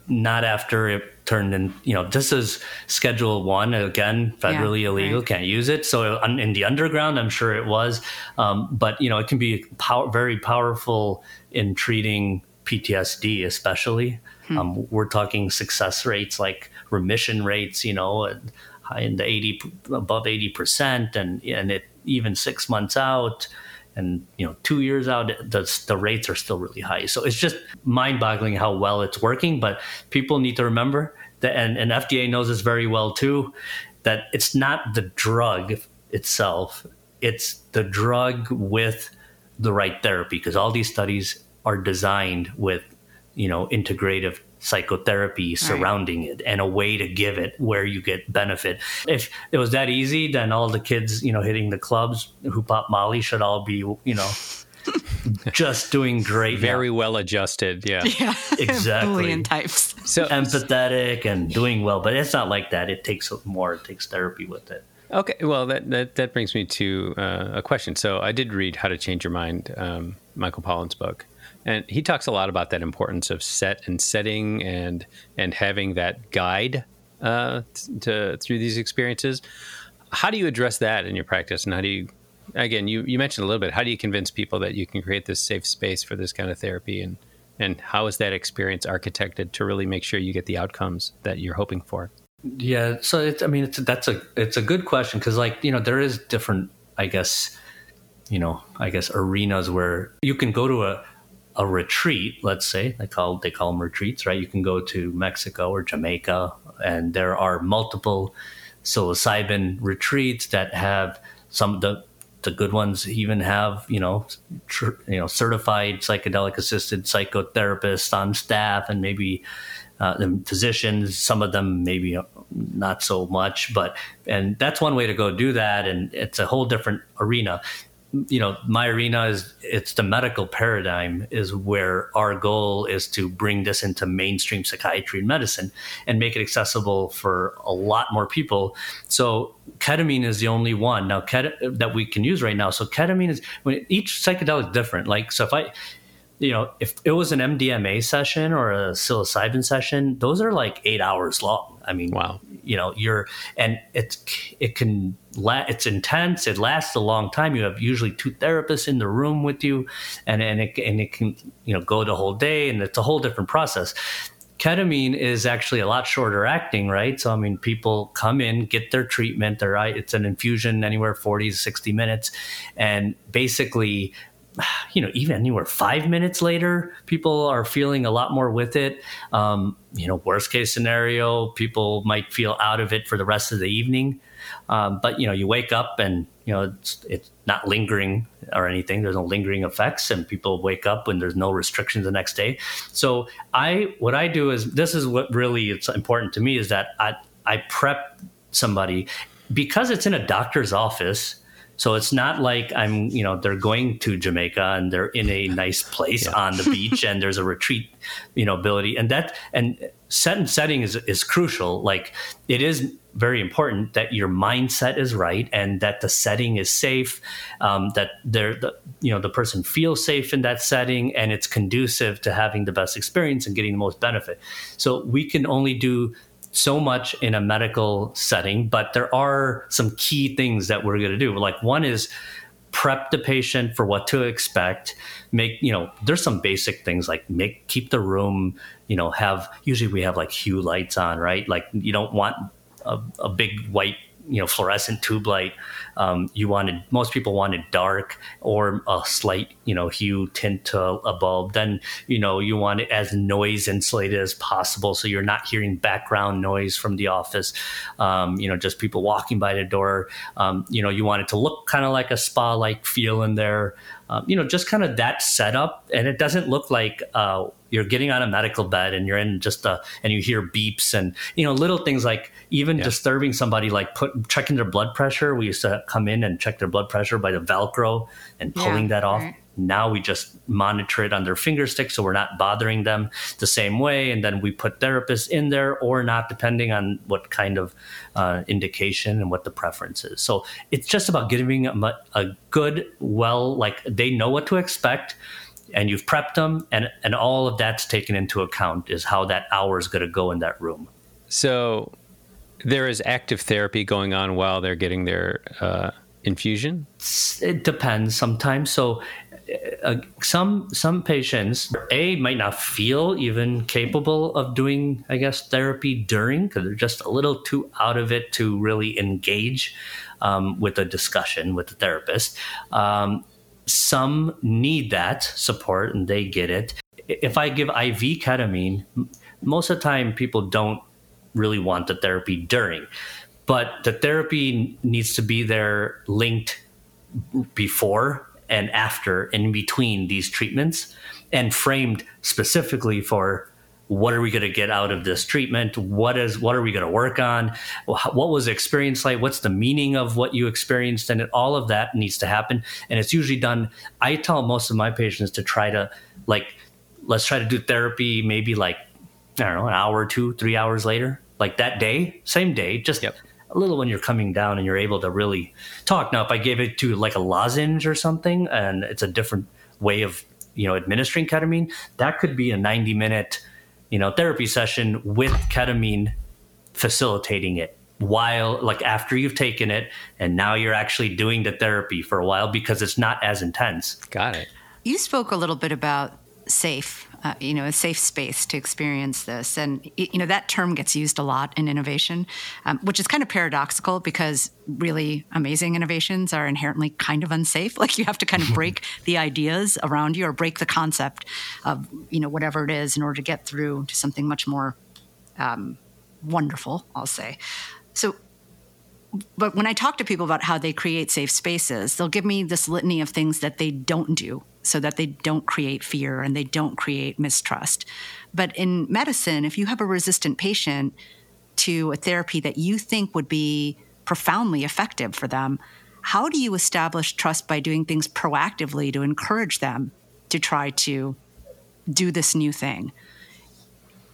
[SPEAKER 3] not after it turned in. You know, this is Schedule One again, federally yeah, illegal, right. can't use it. So in the underground, I'm sure it was, um, but you know, it can be power, very powerful in treating PTSD, especially. Hmm. Um, we're talking success rates like remission rates, you know, in the 80 above 80% and and it even 6 months out and you know 2 years out the the rates are still really high. So it's just mind-boggling how well it's working, but people need to remember that and, and FDA knows this very well too that it's not the drug itself, it's the drug with the right therapy because all these studies are designed with you know integrative psychotherapy surrounding right. it and a way to give it where you get benefit. If it was that easy, then all the kids, you know, hitting the clubs who pop Molly should all be, you know, just doing great.
[SPEAKER 1] Very now. well adjusted. Yeah.
[SPEAKER 2] Yeah.
[SPEAKER 3] Exactly.
[SPEAKER 2] Boolean types.
[SPEAKER 3] So empathetic and doing well, but it's not like that. It takes more. It takes therapy with it.
[SPEAKER 1] Okay, well, that, that, that brings me to uh, a question. So I did read How to Change Your Mind, um, Michael Pollan's book, and he talks a lot about that importance of set and setting and and having that guide uh, to through these experiences. How do you address that in your practice, and how do you again you, you mentioned a little bit how do you convince people that you can create this safe space for this kind of therapy? And and how is that experience architected to really make sure you get the outcomes that you're hoping for?
[SPEAKER 3] Yeah so it's i mean it's that's a it's a good question because like you know there is different i guess you know i guess arenas where you can go to a a retreat, let's say they call they call them retreats, right? You can go to Mexico or Jamaica, and there are multiple psilocybin retreats that have some the the good ones even have you know tr- you know certified psychedelic assisted psychotherapists on staff and maybe uh, physicians some of them maybe not so much but and that's one way to go do that and it's a whole different arena you know my arena is it's the medical paradigm is where our goal is to bring this into mainstream psychiatry and medicine and make it accessible for a lot more people. So ketamine is the only one. Now ket- that we can use right now. So ketamine is when each psychedelic is different. Like so if i you know, if it was an MDMA session or a psilocybin session, those are like eight hours long. I mean,
[SPEAKER 1] wow.
[SPEAKER 3] You know, you're and it's it can la- it's intense. It lasts a long time. You have usually two therapists in the room with you, and and it and it can you know go the whole day, and it's a whole different process. Ketamine is actually a lot shorter acting, right? So I mean, people come in, get their treatment. Their it's an infusion anywhere forty to sixty minutes, and basically you know, even anywhere five minutes later, people are feeling a lot more with it. Um, you know, worst case scenario, people might feel out of it for the rest of the evening. Um, but you know, you wake up and you know it's, it's not lingering or anything. There's no lingering effects, and people wake up when there's no restrictions the next day. So I, what I do is this is what really it's important to me is that I I prep somebody because it's in a doctor's office so it's not like I'm, you know, they're going to Jamaica and they're in a nice place yeah. on the beach and there's a retreat, you know, ability. And that and set and setting is is crucial. Like it is very important that your mindset is right and that the setting is safe, um, that they're the you know the person feels safe in that setting and it's conducive to having the best experience and getting the most benefit. So we can only do so much in a medical setting, but there are some key things that we're going to do. Like one is prep the patient for what to expect. Make you know, there's some basic things like make keep the room. You know, have usually we have like hue lights on, right? Like you don't want a, a big white you know fluorescent tube light. Um, you wanted most people wanted dark or a slight you know hue tint to a bulb. Then you know you want it as noise insulated as possible, so you're not hearing background noise from the office. Um, you know, just people walking by the door. Um, you know, you want it to look kind of like a spa like feel in there. Um, you know, just kind of that setup, and it doesn't look like. Uh, you're getting on a medical bed and you're in just a and you hear beeps and you know little things like even yeah. disturbing somebody like put checking their blood pressure we used to come in and check their blood pressure by the velcro and pulling yeah, that off right. Now we just monitor it on their finger stick so we're not bothering them the same way. And then we put therapists in there or not depending on what kind of uh, indication and what the preference is. So it's just about giving them a, a good well like they know what to expect and you've prepped them and and all of that's taken into account is how that hour is going to go in that room.
[SPEAKER 1] So there is active therapy going on while they're getting their uh, infusion?
[SPEAKER 3] It depends sometimes. So uh, some some patients a might not feel even capable of doing i guess therapy during because they're just a little too out of it to really engage um, with a discussion with the therapist. Um, some need that support and they get it. If i give iv ketamine most of the time people don't really want the therapy during but the therapy needs to be there linked before and after in between these treatments and framed specifically for what are we going to get out of this treatment? What is what are we going to work on? What was the experience like? What's the meaning of what you experienced? And all of that needs to happen. And it's usually done i tell most of my patients to try to like let's try to do therapy maybe like i don't know an hour or two three hours later like that day same day just yep a little when you're coming down and you're able to really talk. Now, if I gave it to like a lozenge or something, and it's a different way of you know administering ketamine, that could be a 90 minute you know therapy session with ketamine facilitating it while like after you've taken it and now you're actually doing the therapy for a while because it's not as intense
[SPEAKER 1] got it
[SPEAKER 2] you spoke a little bit about safe uh, you know, a safe space to experience this. And, you know, that term gets used a lot in innovation, um, which is kind of paradoxical because really amazing innovations are inherently kind of unsafe. Like you have to kind of break the ideas around you or break the concept of, you know, whatever it is in order to get through to something much more um, wonderful, I'll say. So, but when I talk to people about how they create safe spaces, they'll give me this litany of things that they don't do so that they don't create fear and they don't create mistrust. But in medicine, if you have a resistant patient to a therapy that you think would be profoundly effective for them, how do you establish trust by doing things proactively to encourage them to try to do this new thing?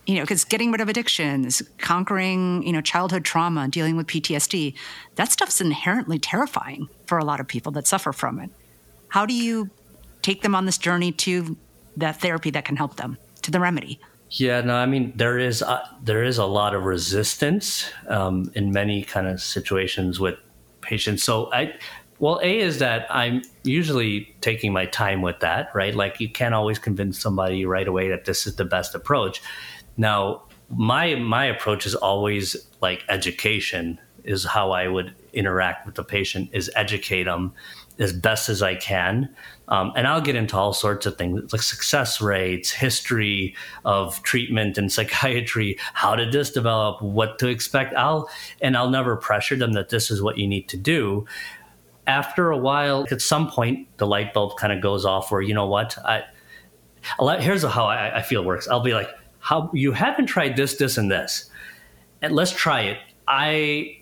[SPEAKER 2] You know, because getting rid of addictions, conquering, you know, childhood trauma, dealing with PTSD, that stuff's inherently terrifying for a lot of people that suffer from it. How do you take them on this journey to that therapy that can help them, to the remedy.
[SPEAKER 3] Yeah, no, I mean there is uh, there is a lot of resistance um, in many kind of situations with patients. So I, well, a is that I'm usually taking my time with that, right? Like you can't always convince somebody right away that this is the best approach. Now, my my approach is always like education is how I would interact with the patient is educate them as best as I can. Um, and I'll get into all sorts of things like success rates, history of treatment and psychiatry. How did this develop? What to expect? I'll and I'll never pressure them that this is what you need to do. After a while, at some point, the light bulb kind of goes off. Where you know what? I here's how I, I feel works. I'll be like, "How you haven't tried this, this, and this, and let's try it." I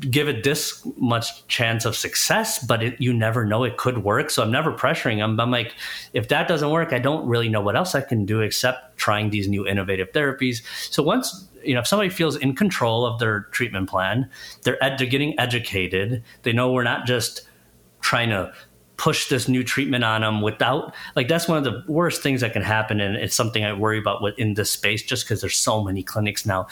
[SPEAKER 3] give it this much chance of success, but it, you never know it could work. So I'm never pressuring them. I'm like, if that doesn't work, I don't really know what else I can do except trying these new innovative therapies. So once you know, if somebody feels in control of their treatment plan, they're ed- they're getting educated. They know we're not just trying to push this new treatment on them without like that's one of the worst things that can happen and it's something i worry about in this space just because there's so many clinics now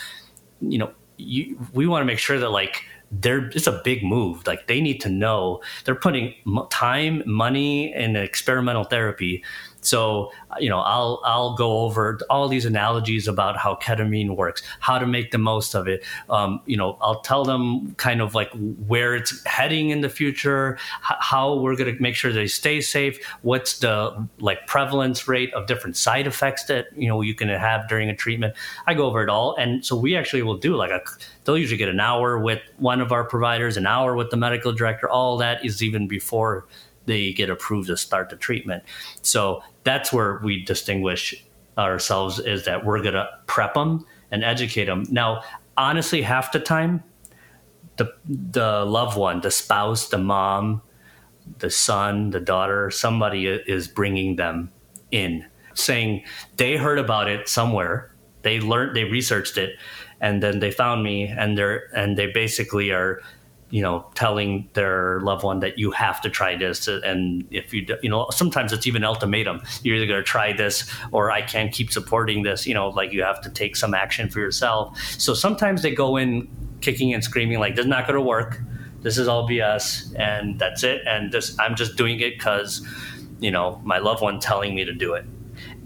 [SPEAKER 3] you know you, we want to make sure that like they're it's a big move. Like they need to know they're putting time money in experimental therapy so, you know, I'll I'll go over all these analogies about how ketamine works, how to make the most of it. Um, you know, I'll tell them kind of like where it's heading in the future, how we're going to make sure they stay safe, what's the like prevalence rate of different side effects that you know you can have during a treatment. I go over it all, and so we actually will do like a. They'll usually get an hour with one of our providers, an hour with the medical director. All that is even before they get approved to start the treatment. So that's where we distinguish ourselves is that we're going to prep them and educate them. Now, honestly, half the time, the the loved one, the spouse, the mom, the son, the daughter, somebody is bringing them in, saying they heard about it somewhere, they learned, they researched it, and then they found me, and they're and they basically are you know, telling their loved one that you have to try this, and if you, you know, sometimes it's even ultimatum. You're either going to try this, or I can't keep supporting this. You know, like you have to take some action for yourself. So sometimes they go in kicking and screaming, like this is not going to work. This is all BS, and that's it. And this, I'm just doing it because you know my loved one telling me to do it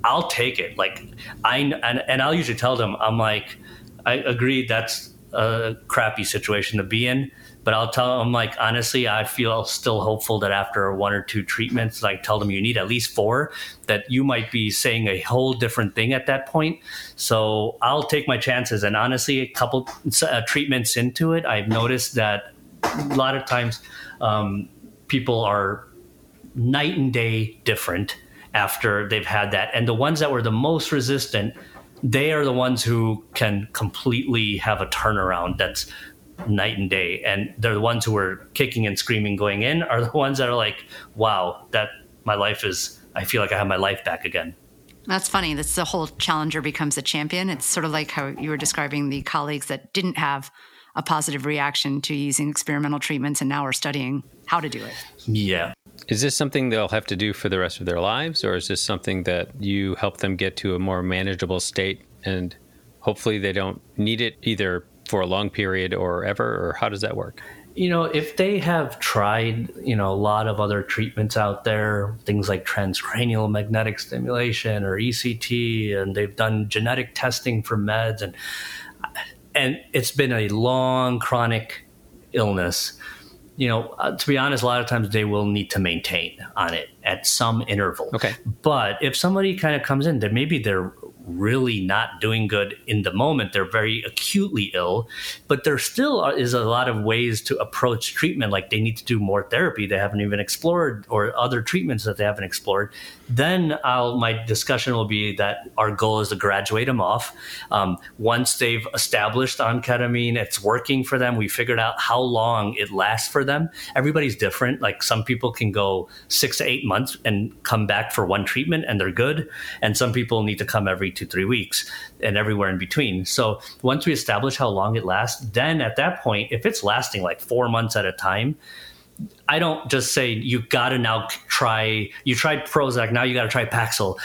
[SPEAKER 3] i'll take it like i and, and i'll usually tell them i'm like i agree that's a crappy situation to be in but I'll tell them like honestly, I feel still hopeful that after one or two treatments, like tell them you need at least four, that you might be saying a whole different thing at that point. So I'll take my chances. And honestly, a couple uh, treatments into it, I've noticed that a lot of times um, people are night and day different after they've had that. And the ones that were the most resistant, they are the ones who can completely have a turnaround that's night and day. And they're the ones who are kicking and screaming going in are the ones that are like, wow, that my life is, I feel like I have my life back again.
[SPEAKER 2] That's funny. That's the whole challenger becomes a champion. It's sort of like how you were describing the colleagues that didn't have a positive reaction to using experimental treatments and now are studying how to do it.
[SPEAKER 3] Yeah.
[SPEAKER 1] Is this something they'll have to do for the rest of their lives, or is this something that you help them get to a more manageable state and hopefully they don't need it either for a long period or ever, or how does that work?
[SPEAKER 3] You know, if they have tried, you know, a lot of other treatments out there, things like transcranial magnetic stimulation or ECT, and they've done genetic testing for meds, and and it's been a long chronic illness. You know, uh, to be honest, a lot of times they will need to maintain on it at some interval.
[SPEAKER 1] Okay.
[SPEAKER 3] But if somebody kind of comes in, then maybe they're really not doing good in the moment. They're very acutely ill, but there still is a lot of ways to approach treatment. Like they need to do more therapy they haven't even explored, or other treatments that they haven't explored. Then I'll, my discussion will be that our goal is to graduate them off. Um, once they've established on ketamine, it's working for them. We figured out how long it lasts for them. Everybody's different. Like some people can go six to eight months and come back for one treatment and they're good, and some people need to come every two, three weeks and everywhere in between. So once we establish how long it lasts, then at that point, if it's lasting like four months at a time, I don't just say you got to now try. You tried Prozac, now you got to try Paxil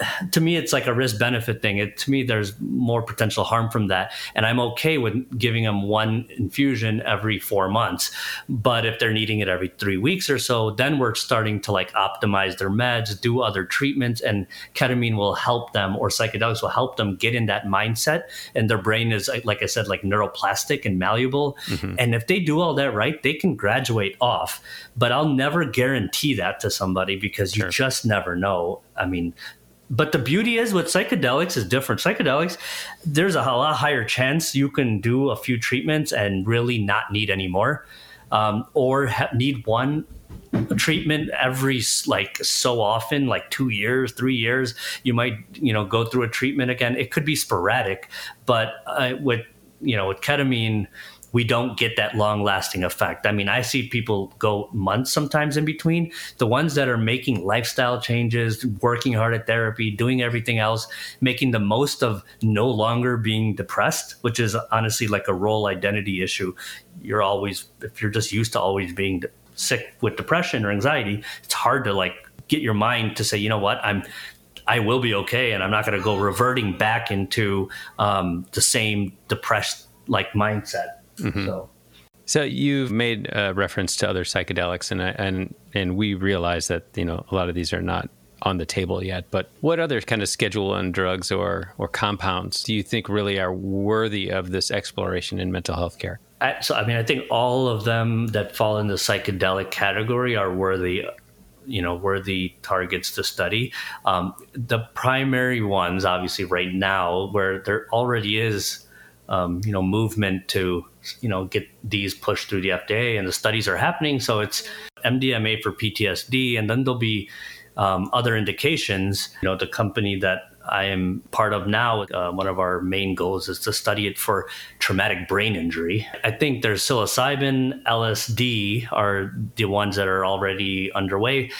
[SPEAKER 3] to me it's like a risk benefit thing. It, to me there's more potential harm from that. And i'm okay with giving them one infusion every four months. But if they're needing it every three weeks or so then we're starting to like optimize their meds do other treatments and ketamine will help them or psychedelics will help them get in that mindset. And their brain is like i said like neuroplastic and malleable. Mm-hmm. and if they do all that right they can graduate off. But i'll never guarantee that to somebody because you just never know. I mean but the beauty is with psychedelics is different. Psychedelics, there's a lot higher chance you can do a few treatments and really not need any more, um, or ha- need one treatment every like so often like two years three years you might you know go through a treatment again it could be sporadic but uh, with you know with ketamine we don't get that long lasting effect. I mean, I see people go months sometimes in between. The ones that are making lifestyle changes, working hard at therapy, doing everything else, making the most of no longer being depressed, which is honestly like a role identity issue. You're always, if you're just used to always being sick with depression or anxiety, it's hard to like get your mind to say, you know what, I'm I will be okay, and I'm not going to go reverting back into um, the same depressed like mindset. Mm-hmm. So.
[SPEAKER 1] So you've made a reference to other psychedelics, and and and we realize that you know a lot of these are not on the table yet. But what other kind of Schedule One drugs or or compounds do you think really are worthy of this exploration in mental health care?
[SPEAKER 3] I, so I mean, I think all of them that fall in the psychedelic category are worthy you know worthy targets to study. Um, the primary ones, obviously, right now, where there already is um, you know movement to you know get these pushed through the FDA, and the studies are happening. So it's MDMA for PTSD, and then there'll be um, other indications. You know, the company that I am part of now, uh, one of our main goals is to study it for traumatic brain injury. I think there's psilocybin, LSD are the ones that are already underway,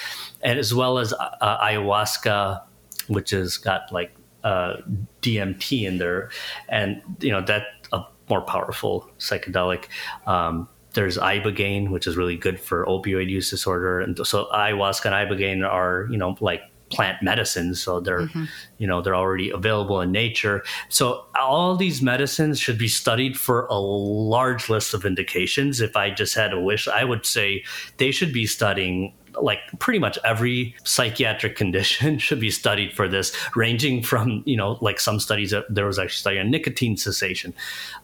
[SPEAKER 3] and as well as uh, ayahuasca, which has got like uh, DMT in there, and you know that a more powerful psychedelic. Um, there's ibogaine, which is really good for opioid use disorder, and so ayahuasca and ibogaine are you know like plant medicines so they're mm-hmm. you know they're already available in nature so all these medicines should be studied for a large list of indications if i just had a wish i would say they should be studying like pretty much every psychiatric condition should be studied for this, ranging from, you know, like some studies, that there was actually study on nicotine cessation.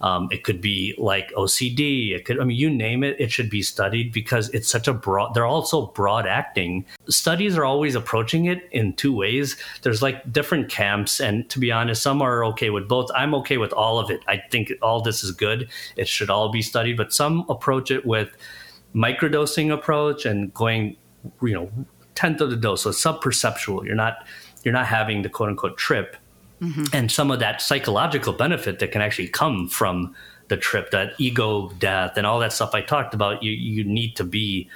[SPEAKER 3] Um, it could be like OCD. It could, I mean, you name it, it should be studied because it's such a broad, they're also broad acting. Studies are always approaching it in two ways. There's like different camps. And to be honest, some are okay with both. I'm okay with all of it. I think all this is good. It should all be studied, but some approach it with, microdosing approach and going you know tenth of the dose so subperceptual. You're not you're not having the quote unquote trip. Mm-hmm. and some of that psychological benefit that can actually come from the trip that ego death and all that stuff i talked about you you need to be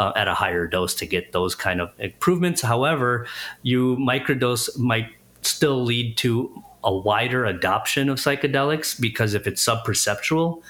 [SPEAKER 3] uh, at a higher dose to get those kind of improvements. However you microdose might still lead to a wider adoption of psychedelics because if it's subperceptual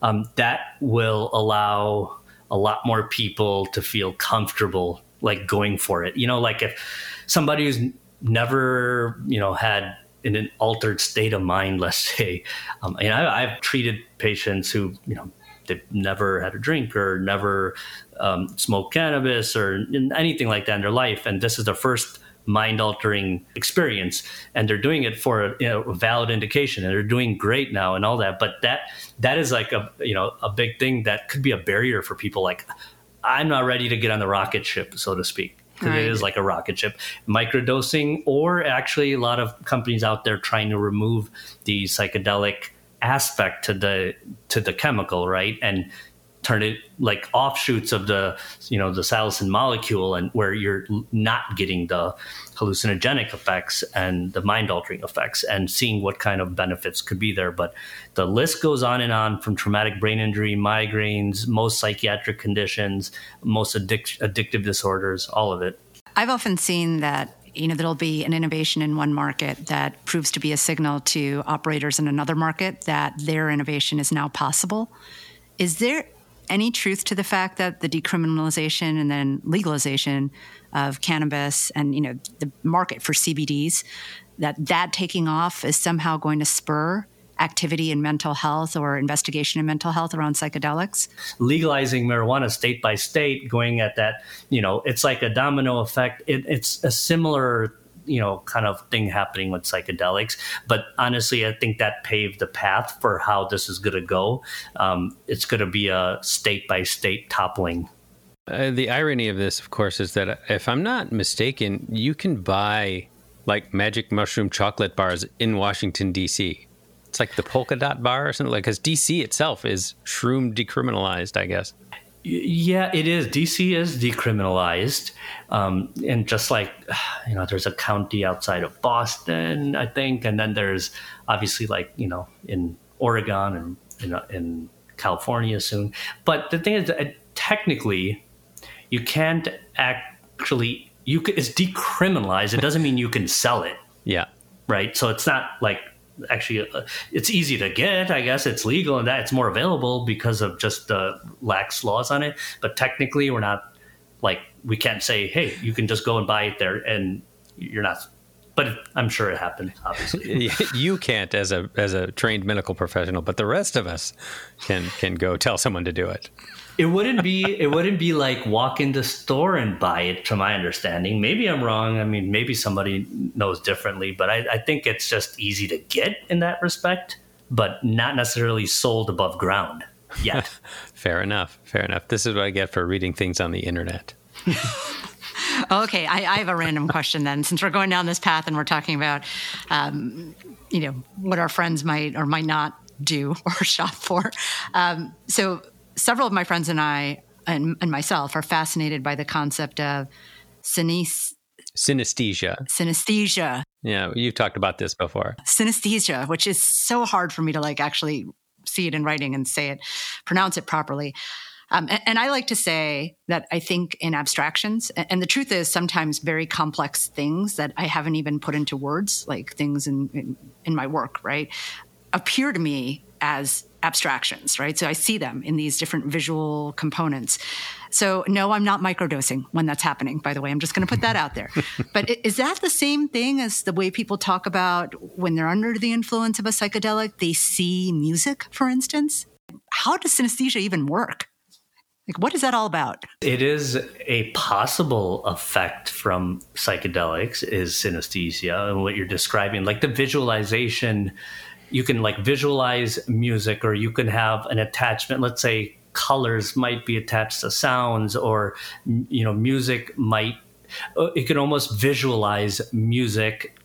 [SPEAKER 3] um, that will allow a lot more people to feel comfortable like going for it. You know, like if somebody who's never, you know, had in an altered state of mind, let's say, um, and I, I've treated patients who, you know, they've never had a drink or never um, smoked cannabis or anything like that in their life, and this is their first mind altering experience and they're doing it for a, you know, a valid indication and they're doing great now and all that but that that is like a you know a big thing that could be a barrier for people like i'm not ready to get on the rocket ship so to speak because right. it is like a rocket ship microdosing or actually a lot of companies out there trying to remove the psychedelic aspect to the to the chemical right and turn it like offshoots of the you know the psilocin molecule and where you're not getting the hallucinogenic effects and the mind altering effects and seeing what kind of benefits could be there. But the list goes on and on from traumatic brain injury migraines most psychiatric conditions most addic- addictive disorders all of it.
[SPEAKER 2] I've often seen that you know there'll be an innovation in one market that proves to be a signal to operators in another market that their innovation is now possible. Is there any truth to the fact that the decriminalization and then legalization of cannabis and you know the market for CBDs that that taking off is somehow going to spur activity in mental health or investigation in mental health around psychedelics?
[SPEAKER 3] Legalizing marijuana state by state going at that you know it's like a domino effect. It, it's a similar you know kind of thing happening with psychedelics. But honestly, I think that paved the path for how this is going to go. Um, it's going to be a state by state toppling.
[SPEAKER 1] Uh, the irony of this, of course, is that if I'm not mistaken, you can buy like magic mushroom chocolate bars in Washington D.C. It's like the polka dot bar or something like because DC itself is shroom decriminalized, I guess.
[SPEAKER 3] Yeah, it is. DC is decriminalized, um, and just like you know, there's a county outside of Boston, I think, and then there's obviously like you know in Oregon and in, in California soon. But the thing is, that uh, technically, you can't actually you can, it's decriminalized. It doesn't mean you can sell it.
[SPEAKER 1] Yeah.
[SPEAKER 3] Right. So it's not like actually uh, it's easy to get i guess it's legal and that it's more available because of just the lax laws on it but technically we're not like we can't say hey you can just go and buy it there and you're not but I'm sure it happened. Obviously,
[SPEAKER 1] you can't as a as a trained medical professional, but the rest of us can can go tell someone to do it.
[SPEAKER 3] It wouldn't be it wouldn't be like walk in the store and buy it. To my understanding, maybe I'm wrong. I mean, maybe somebody knows differently, but I, I think it's just easy to get in that respect, but not necessarily sold above ground yet.
[SPEAKER 1] fair enough. Fair enough. This is what I get for reading things on the internet.
[SPEAKER 2] okay, I, I, have a random question then. Since we're going down this path and we're talking about, um, you know, what our friends might or might not do or shop for. Um, so, several of my friends and I and, and, myself are fascinated by the concept of synesthesia.
[SPEAKER 1] Synesthesia.
[SPEAKER 2] Synesthesia.
[SPEAKER 1] Yeah, you've talked about this before.
[SPEAKER 2] Synesthesia, which is so hard for me to like actually see it in writing and say it, pronounce it properly. Um, and, and, I like to say that I think in abstractions, and the truth is sometimes very complex things that I haven't even put into words, like things in, in, in my work, right, appear to me as abstractions, right? So I see them in these different visual components. So no, I'm not microdosing when that's happening, by the way. I'm just going to put that out there. but is that the same thing as the way people talk about when they're under the influence of a psychedelic, they see music, for instance? How does synesthesia even work? Like, what is that all about?
[SPEAKER 3] It is a possible effect from psychedelics is synesthesia and what you're describing, like the visualization. You can like visualize music, or you can have an attachment. Let's say colors might be attached to sounds, or you know, music might. uh, You can almost visualize music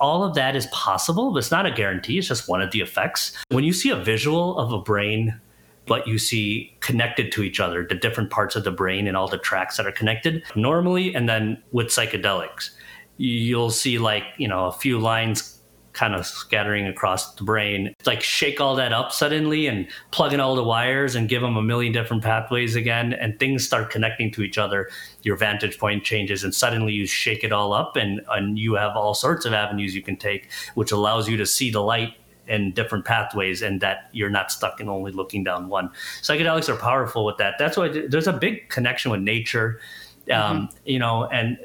[SPEAKER 3] all of that is possible, but it's not a guarantee. It's just one of the effects. When you see a visual of a brain, but you see connected to each other, the different parts of the brain and all the tracks that are connected normally, and then with psychedelics, you'll see like, you know, a few lines kind of scattering across the brain. Like shake all that up suddenly and plug in all the wires and give them a million different pathways again, and things start connecting to each other. Your vantage point changes, and suddenly you shake it all up, and, and you have all sorts of avenues you can take, which allows you to see the light in different pathways and that you're not stuck in only looking down one. Psychedelics are powerful with that. That's why there's a big connection with nature, um, you know, and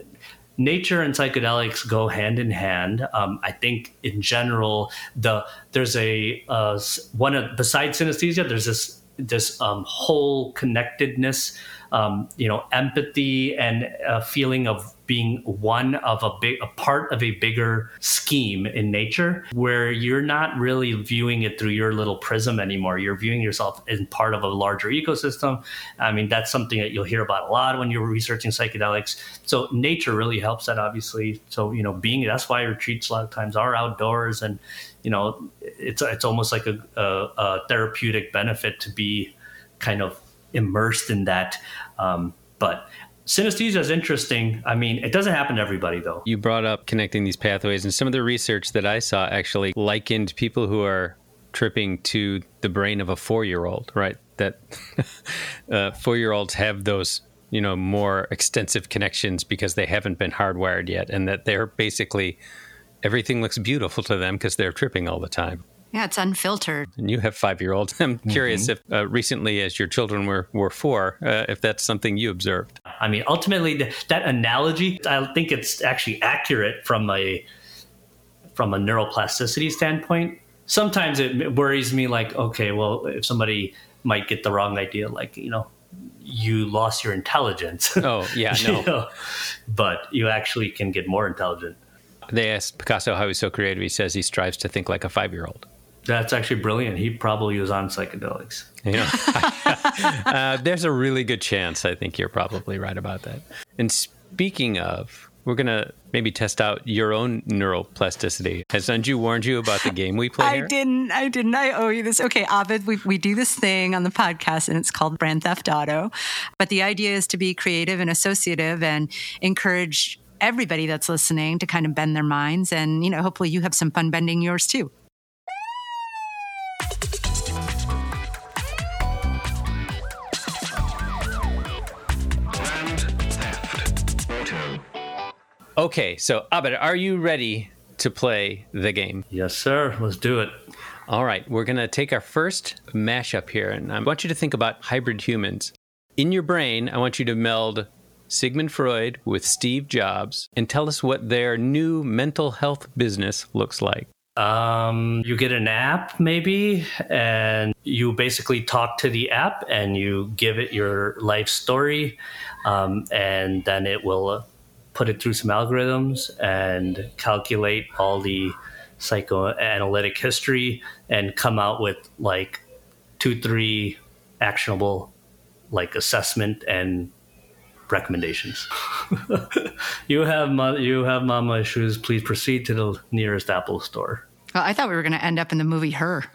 [SPEAKER 3] nature and psychedelics go hand in hand. Um, I think in general, the there's a uh, one of besides synesthesia, there's this this um, whole connectedness, um, you know, empathy and a feeling of being one of a big a part of a bigger scheme in nature, where you're not really viewing it through your little prism anymore. You're viewing yourself as part of a larger ecosystem. I mean, that's something that you'll hear about a lot when you're researching psychedelics. So nature really helps that, obviously. So you know, being that's why retreats a lot of times are outdoors, and you know, it's it's almost like a, a, a therapeutic benefit to be kind of immersed in that. Um, but synesthesia is interesting. I mean, it doesn't happen to everybody though.
[SPEAKER 1] You brought up connecting these pathways, and some of the research that I saw actually likened people who are tripping to the brain of a four year old, right? That uh, four year olds have those, you know, more extensive connections because they haven't been hardwired yet, and that they're basically everything looks beautiful to them because they're tripping all the time.
[SPEAKER 2] Yeah, it's unfiltered.
[SPEAKER 1] And you have five year olds. I'm curious if uh, recently, as your children were, were four, uh, if that's something you observed.
[SPEAKER 3] I mean, ultimately, th- that analogy, I think it's actually accurate from a from a neuroplasticity standpoint. Sometimes it worries me, like, okay, well, if somebody might get the wrong idea, like, you know, you lost your intelligence.
[SPEAKER 1] Oh, yeah,
[SPEAKER 3] You
[SPEAKER 1] no.
[SPEAKER 3] know? But you actually can get more intelligent.
[SPEAKER 1] They asked Picasso how he's so creative. He says he strives to think like a five year old.
[SPEAKER 3] That's actually brilliant. He probably was on psychedelics.
[SPEAKER 1] You know, uh, there's a really good chance. I think you're probably right about that. And speaking of, we're gonna maybe test out your own neuroplasticity. Has Anju warned you about the game we play
[SPEAKER 2] I
[SPEAKER 1] here?
[SPEAKER 2] didn't. I didn't. I owe you this. Okay, Ovid, we, we do this thing on the podcast and it's called Brand Theft Auto. But the idea is to be creative and associative and encourage everybody that's listening to kind of bend their minds. And, you know, hopefully you have some fun bending yours too.
[SPEAKER 1] Okay, so Abed, are you ready to play the game?
[SPEAKER 3] Yes, sir. Let's do it.
[SPEAKER 1] All right, we're going to take our first mashup here, and I want you to think about hybrid humans. In your brain, I want you to meld Sigmund Freud with Steve Jobs and tell us what their new mental health business looks like.
[SPEAKER 3] Um, you get an app maybe, and you basically talk to the app and you give it your life story, um, and then it will put it through some algorithms and calculate all the psychoanalytic history and come out with like two, three actionable like assessment and recommendations. you have you have mama issues. Please proceed to the nearest Apple store.
[SPEAKER 2] Well, I thought we were going to end up in the movie Her.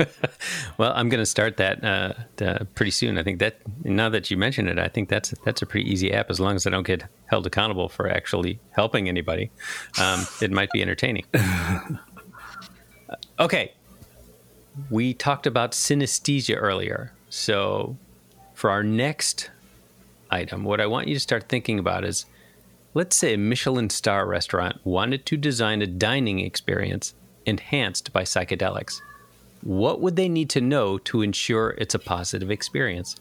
[SPEAKER 1] Well, I'm going to start that uh, uh, pretty soon. I think that now that you mention it, I think that's that's a pretty easy app. As long as I don't get held accountable for actually helping anybody, um, it might be entertaining. okay, we talked about synesthesia earlier, so for our next item, what I want you to start thinking about is, let's say a Michelin star restaurant wanted to design a dining experience enhanced by psychedelics what would they need to know to ensure it's a positive experience?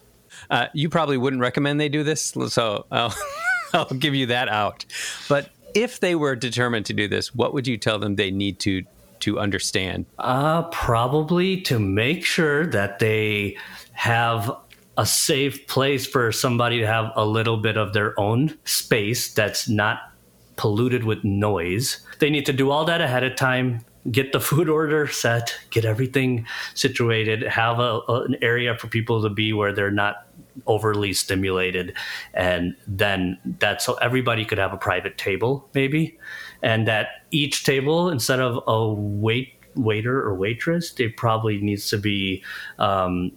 [SPEAKER 1] Uh, you probably wouldn't recommend they do this, so I'll, I'll give you that out. But if they were determined to do this, what would you tell them they need to to understand?
[SPEAKER 3] Uh, probably to make sure that they have a safe place for somebody to have a little bit of their own space that's not polluted with noise. They need to do all that ahead of time, get the food order set, get everything situated, have a, an area for people to be where they're not overly stimulated. And then that's so everybody could have a private table maybe. And that each table instead of a wait waiter or waitress it probably needs to be um,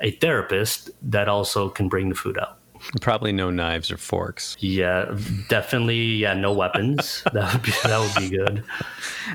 [SPEAKER 3] a therapist that also can bring the food out
[SPEAKER 1] Probably no knives or forks.
[SPEAKER 3] yeah definitely yeah no weapons that would be that would be good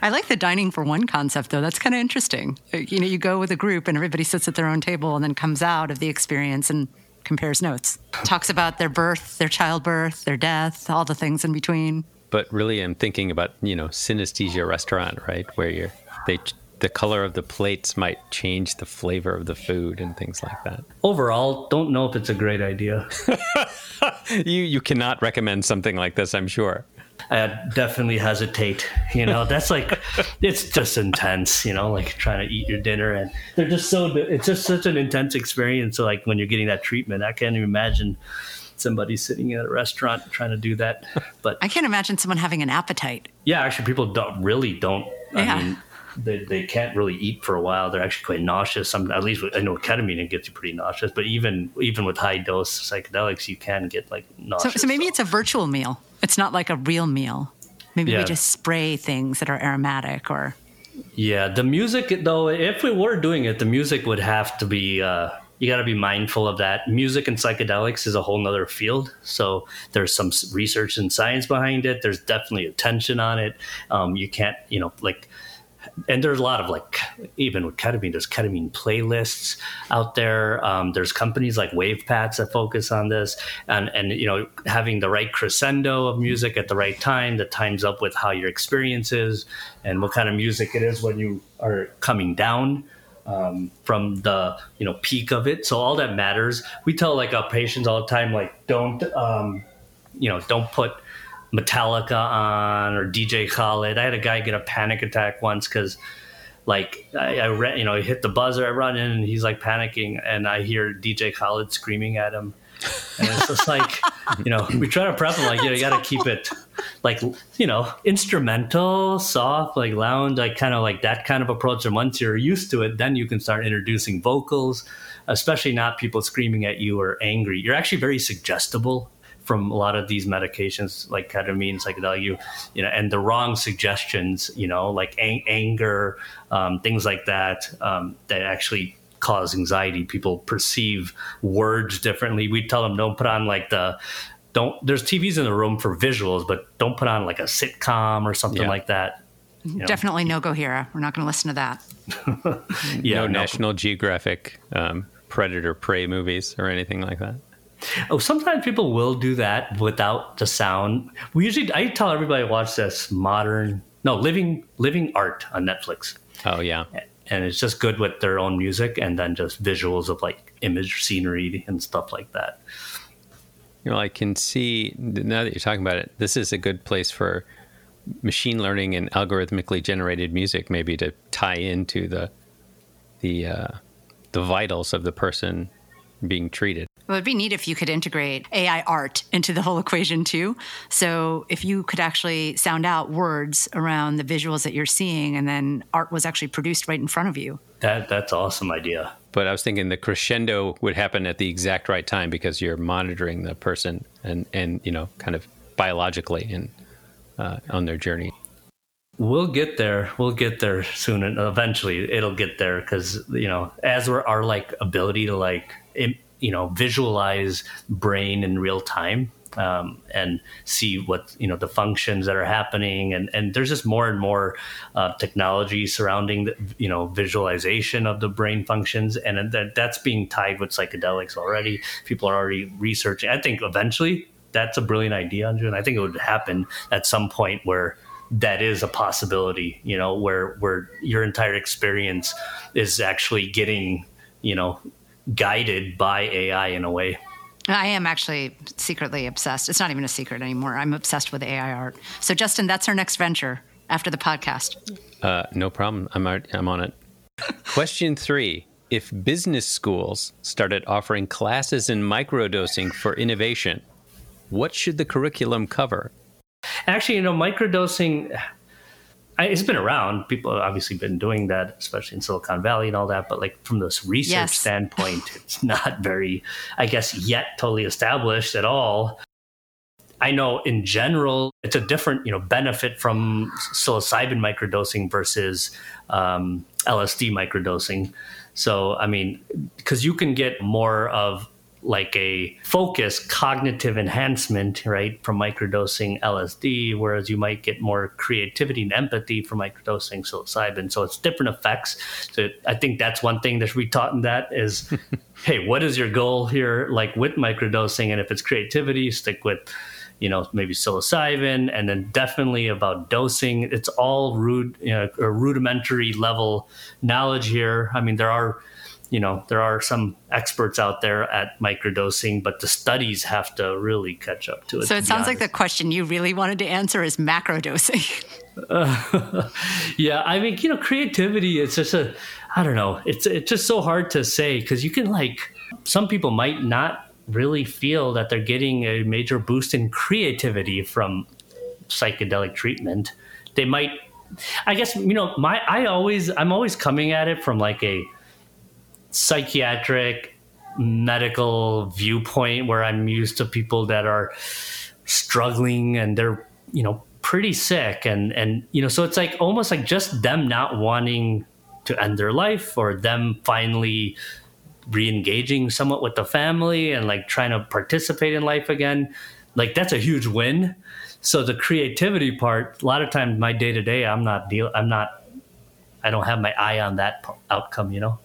[SPEAKER 2] I like the dining for one concept, though. That's kind of interesting. You know, you go with a group and everybody sits at their own table and then comes out of the experience and compares notes. Talks about their birth, their childbirth, their death, all the things in between.
[SPEAKER 1] But really, I'm thinking about you know synesthesia restaurant, right, where you're they the color of the plates might change the flavor of the food and things like that.
[SPEAKER 3] overall don't know if it's a great idea
[SPEAKER 1] You you cannot recommend something like this, I'm sure.
[SPEAKER 3] I definitely hesitate. You know, that's like it's just intense. You know, like trying to eat your dinner, and they're just so. It's just such an intense experience. So, like when you're getting that treatment, I can't even imagine somebody sitting at a restaurant trying to do that. But
[SPEAKER 2] I can't imagine someone having an appetite.
[SPEAKER 3] yeah, actually, people don't really don't.
[SPEAKER 2] Yeah.
[SPEAKER 3] I mean, they, they can't really eat for a while. They're actually quite nauseous. Some at least with, I know ketamine it gets you pretty nauseous. But even even with high dose psychedelics, you can get like
[SPEAKER 2] So,
[SPEAKER 3] nauseous.
[SPEAKER 2] so maybe it's a virtual meal. It's not like a real meal. Maybe we just spray things that are aromatic or.
[SPEAKER 3] Yeah, the music though, if we were doing it, the music would have to be. Uh, you got to be mindful of that. Music and psychedelics is a whole nother field. So there's some research and science behind it. There's definitely attention on it. Um, you can't, you know, like, and there's a lot of like, even with ketamine, there's ketamine playlists out there. Um, there's companies like Wavepaths that focus on this, and and you know, having the right crescendo of music at the right time that times up with how your experience is and what kind of music it is when you are coming down um, from the you know peak of it. So all that matters. We tell like our patients all the time, like don't um, you know don't put Metallica on or DJ Khaled. I had a guy get a panic attack once because like I, I re- you know I hit the buzzer, I run in and he's like panicking, and I hear DJ Khaled screaming at him. And it's just like, you know, we try to prep him like, you, know, you got to keep it like, you know, instrumental, soft, like lounge, like kind of like that kind of approach. And once you're used to it, then you can start introducing vocals, especially not people screaming at you or angry. You're actually very suggestible from a lot of these medications like ketamine, psychedelic, you, you know, and the wrong suggestions, you know, like ang- anger, um, things like that, um, that actually cause anxiety. People perceive words differently. We tell them don't put on like the don't. There's TVs in the room for visuals, but don't put on like a sitcom or something
[SPEAKER 1] Yeah.
[SPEAKER 3] like that. You know?
[SPEAKER 2] Definitely no go here. We're not going to listen to that.
[SPEAKER 3] Yeah,
[SPEAKER 1] no,
[SPEAKER 3] no.
[SPEAKER 1] National Geographic um, predator prey movies or anything like that.
[SPEAKER 3] Oh, sometimes people will do that without the sound. We usually, I tell everybody watch this modern, no, living, living art on Netflix.
[SPEAKER 1] Oh yeah,
[SPEAKER 3] and it's just good with their own music and then just visuals of like image scenery and stuff like that
[SPEAKER 1] you know, I can see now that you're talking about it. This is a good place for machine learning and algorithmically generated music, maybe to tie into the the uh, the vitals of the person being treated.
[SPEAKER 2] Well, it'd be neat if you could integrate AI art into the whole equation too. So if you could actually sound out words around the visuals that you're seeing, and then art was actually produced right in front of you.
[SPEAKER 3] that that's an awesome idea
[SPEAKER 1] But I was thinking the crescendo would happen at the exact right time because you're monitoring the person and and you know kind of biologically and uh, on their journey.
[SPEAKER 3] we'll get there we'll get there soon and eventually it'll get there because you know as we're our like ability to like im- you know visualize brain in real time um, and see what you know the functions that are happening. And and there's just more and more uh, technology surrounding the you know visualization of the brain functions. And that that's being tied with psychedelics already. People are already researching. I think eventually that's a brilliant idea andrew and i think it would happen at some point where that is a possibility you know where where your entire experience is actually getting you know guided by ai in a way
[SPEAKER 2] I am actually secretly obsessed. It's not even a secret anymore. I'm obsessed with AI art. So, Justin, that's our next venture after the podcast.
[SPEAKER 1] Uh, no problem. I'm I'm on it. Question three: if business schools started offering classes in microdosing for innovation, what should the curriculum cover?
[SPEAKER 3] Actually, you know, microdosing. It's been around. People have obviously been doing that, especially in Silicon Valley and all that. But like from this research yes. standpoint, it's not very, I guess, yet totally established at all. I know in general, it's a different, you know, benefit from psilocybin microdosing versus um, LSD microdosing. So, I mean, because you can get more of like a focus cognitive enhancement, right, from microdosing LSD, whereas you might get more creativity and empathy from microdosing psilocybin. So it's different effects. So I think that's one thing that should be taught in that is, hey, what is your goal here, like with microdosing? And if it's creativity, stick with you know, maybe psilocybin, and then definitely about dosing. It's all rude, you know, rudimentary level knowledge here. I mean, there are, you know, there are some experts out there at microdosing, but the studies have to really catch up to it.
[SPEAKER 2] So it sounds like the question you really wanted to answer is macrodosing. uh,
[SPEAKER 3] yeah, I mean, you know, creativity. It's just a, I don't know. It's it's just so hard to say because you can like some people might not really feel that they're getting a major boost in creativity from psychedelic treatment. They might, I guess, you know, my, I always, I'm always coming at it from like a psychiatric medical viewpoint where I'm used to people that are struggling and they're, you know, pretty sick and and you know so it's like almost like just them not wanting to end their life or them finally re-engaging somewhat with the family and like trying to participate in life again like that's a huge win. So the creativity part a lot of times my day to day i'm not deal i'm not i don't have my eye on that outcome you know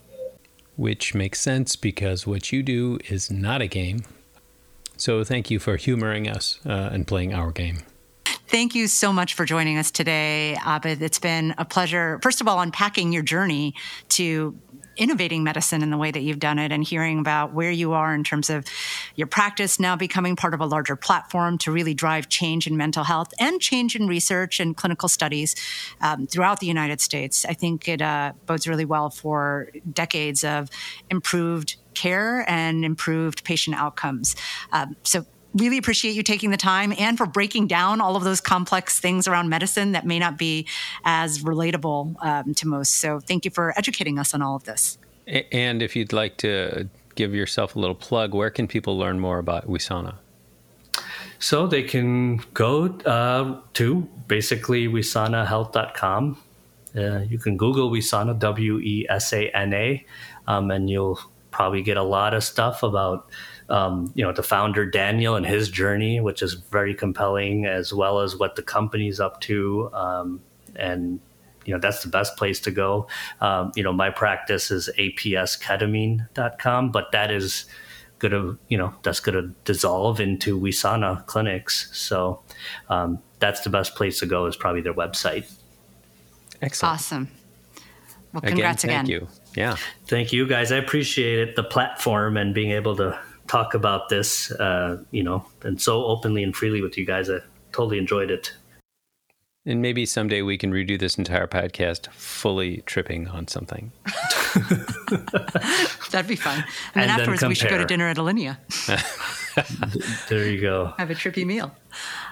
[SPEAKER 1] which makes sense because what you do is not a game so thank you for humoring us uh, and playing our game
[SPEAKER 2] Thank you so much for joining us today, Abid. It's been a pleasure, first of all, unpacking your journey to innovating medicine in the way that you've done it and hearing about where you are in terms of your practice now becoming part of a larger platform to really drive change in mental health and change in research and clinical studies um, throughout the United States. I think it uh, bodes really well for decades of improved care and improved patient outcomes. Um, so really appreciate you taking the time and for breaking down all of those complex things around medicine that may not be as relatable um, to most. So thank you for educating us on all of this.
[SPEAKER 1] And if you'd like to give yourself a little plug, where can people learn more about Wesana?
[SPEAKER 3] So they can go uh, to basically wesanahealth.com. Uh, you can Google Wesana, W E S A N A, um, and you'll probably get a lot of stuff about um, you know the founder Daniel and his journey, which is very compelling, as well as what the company's up to, um, and you know that's the best place to go. Um, you know, my practice is apsketamine.com, but that is going to you know that's going to dissolve into Wesana clinics. So um, that's the best place to go. Is probably their website.
[SPEAKER 1] Excellent.
[SPEAKER 2] Awesome. Well, congrats
[SPEAKER 1] again.
[SPEAKER 2] Thank
[SPEAKER 1] again. you. Yeah.
[SPEAKER 3] Thank you, guys. I appreciate it, the platform and being able to talk about this, uh, you know, and so openly and freely with you guys. I totally enjoyed it.
[SPEAKER 1] And maybe someday we can redo this entire podcast fully tripping on something.
[SPEAKER 2] That'd be fun. And, and then afterwards, then we should go to dinner at Alinea.
[SPEAKER 3] there you go.
[SPEAKER 2] Have a trippy meal.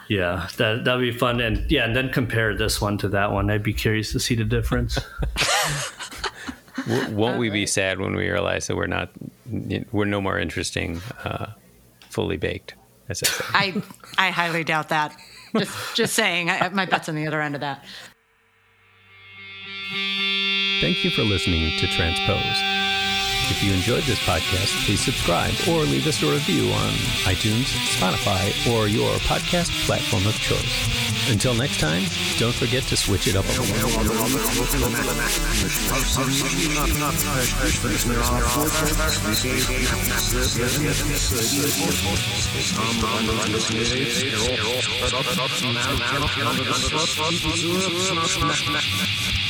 [SPEAKER 3] Yeah, that that'd be fun. And yeah, and then compare this one to that one. I'd be curious to see the difference.
[SPEAKER 1] won't we be sad when we realize that we're not we're no more interesting uh, fully baked as
[SPEAKER 2] I say. I I highly doubt that. Just just saying, I, my bet's on the other end of that.
[SPEAKER 1] Thank you for listening to Transposed. If you enjoyed this podcast, please subscribe or leave us a review on iTunes, Spotify, or your podcast platform of choice. Until next time, don't forget to switch it up a little.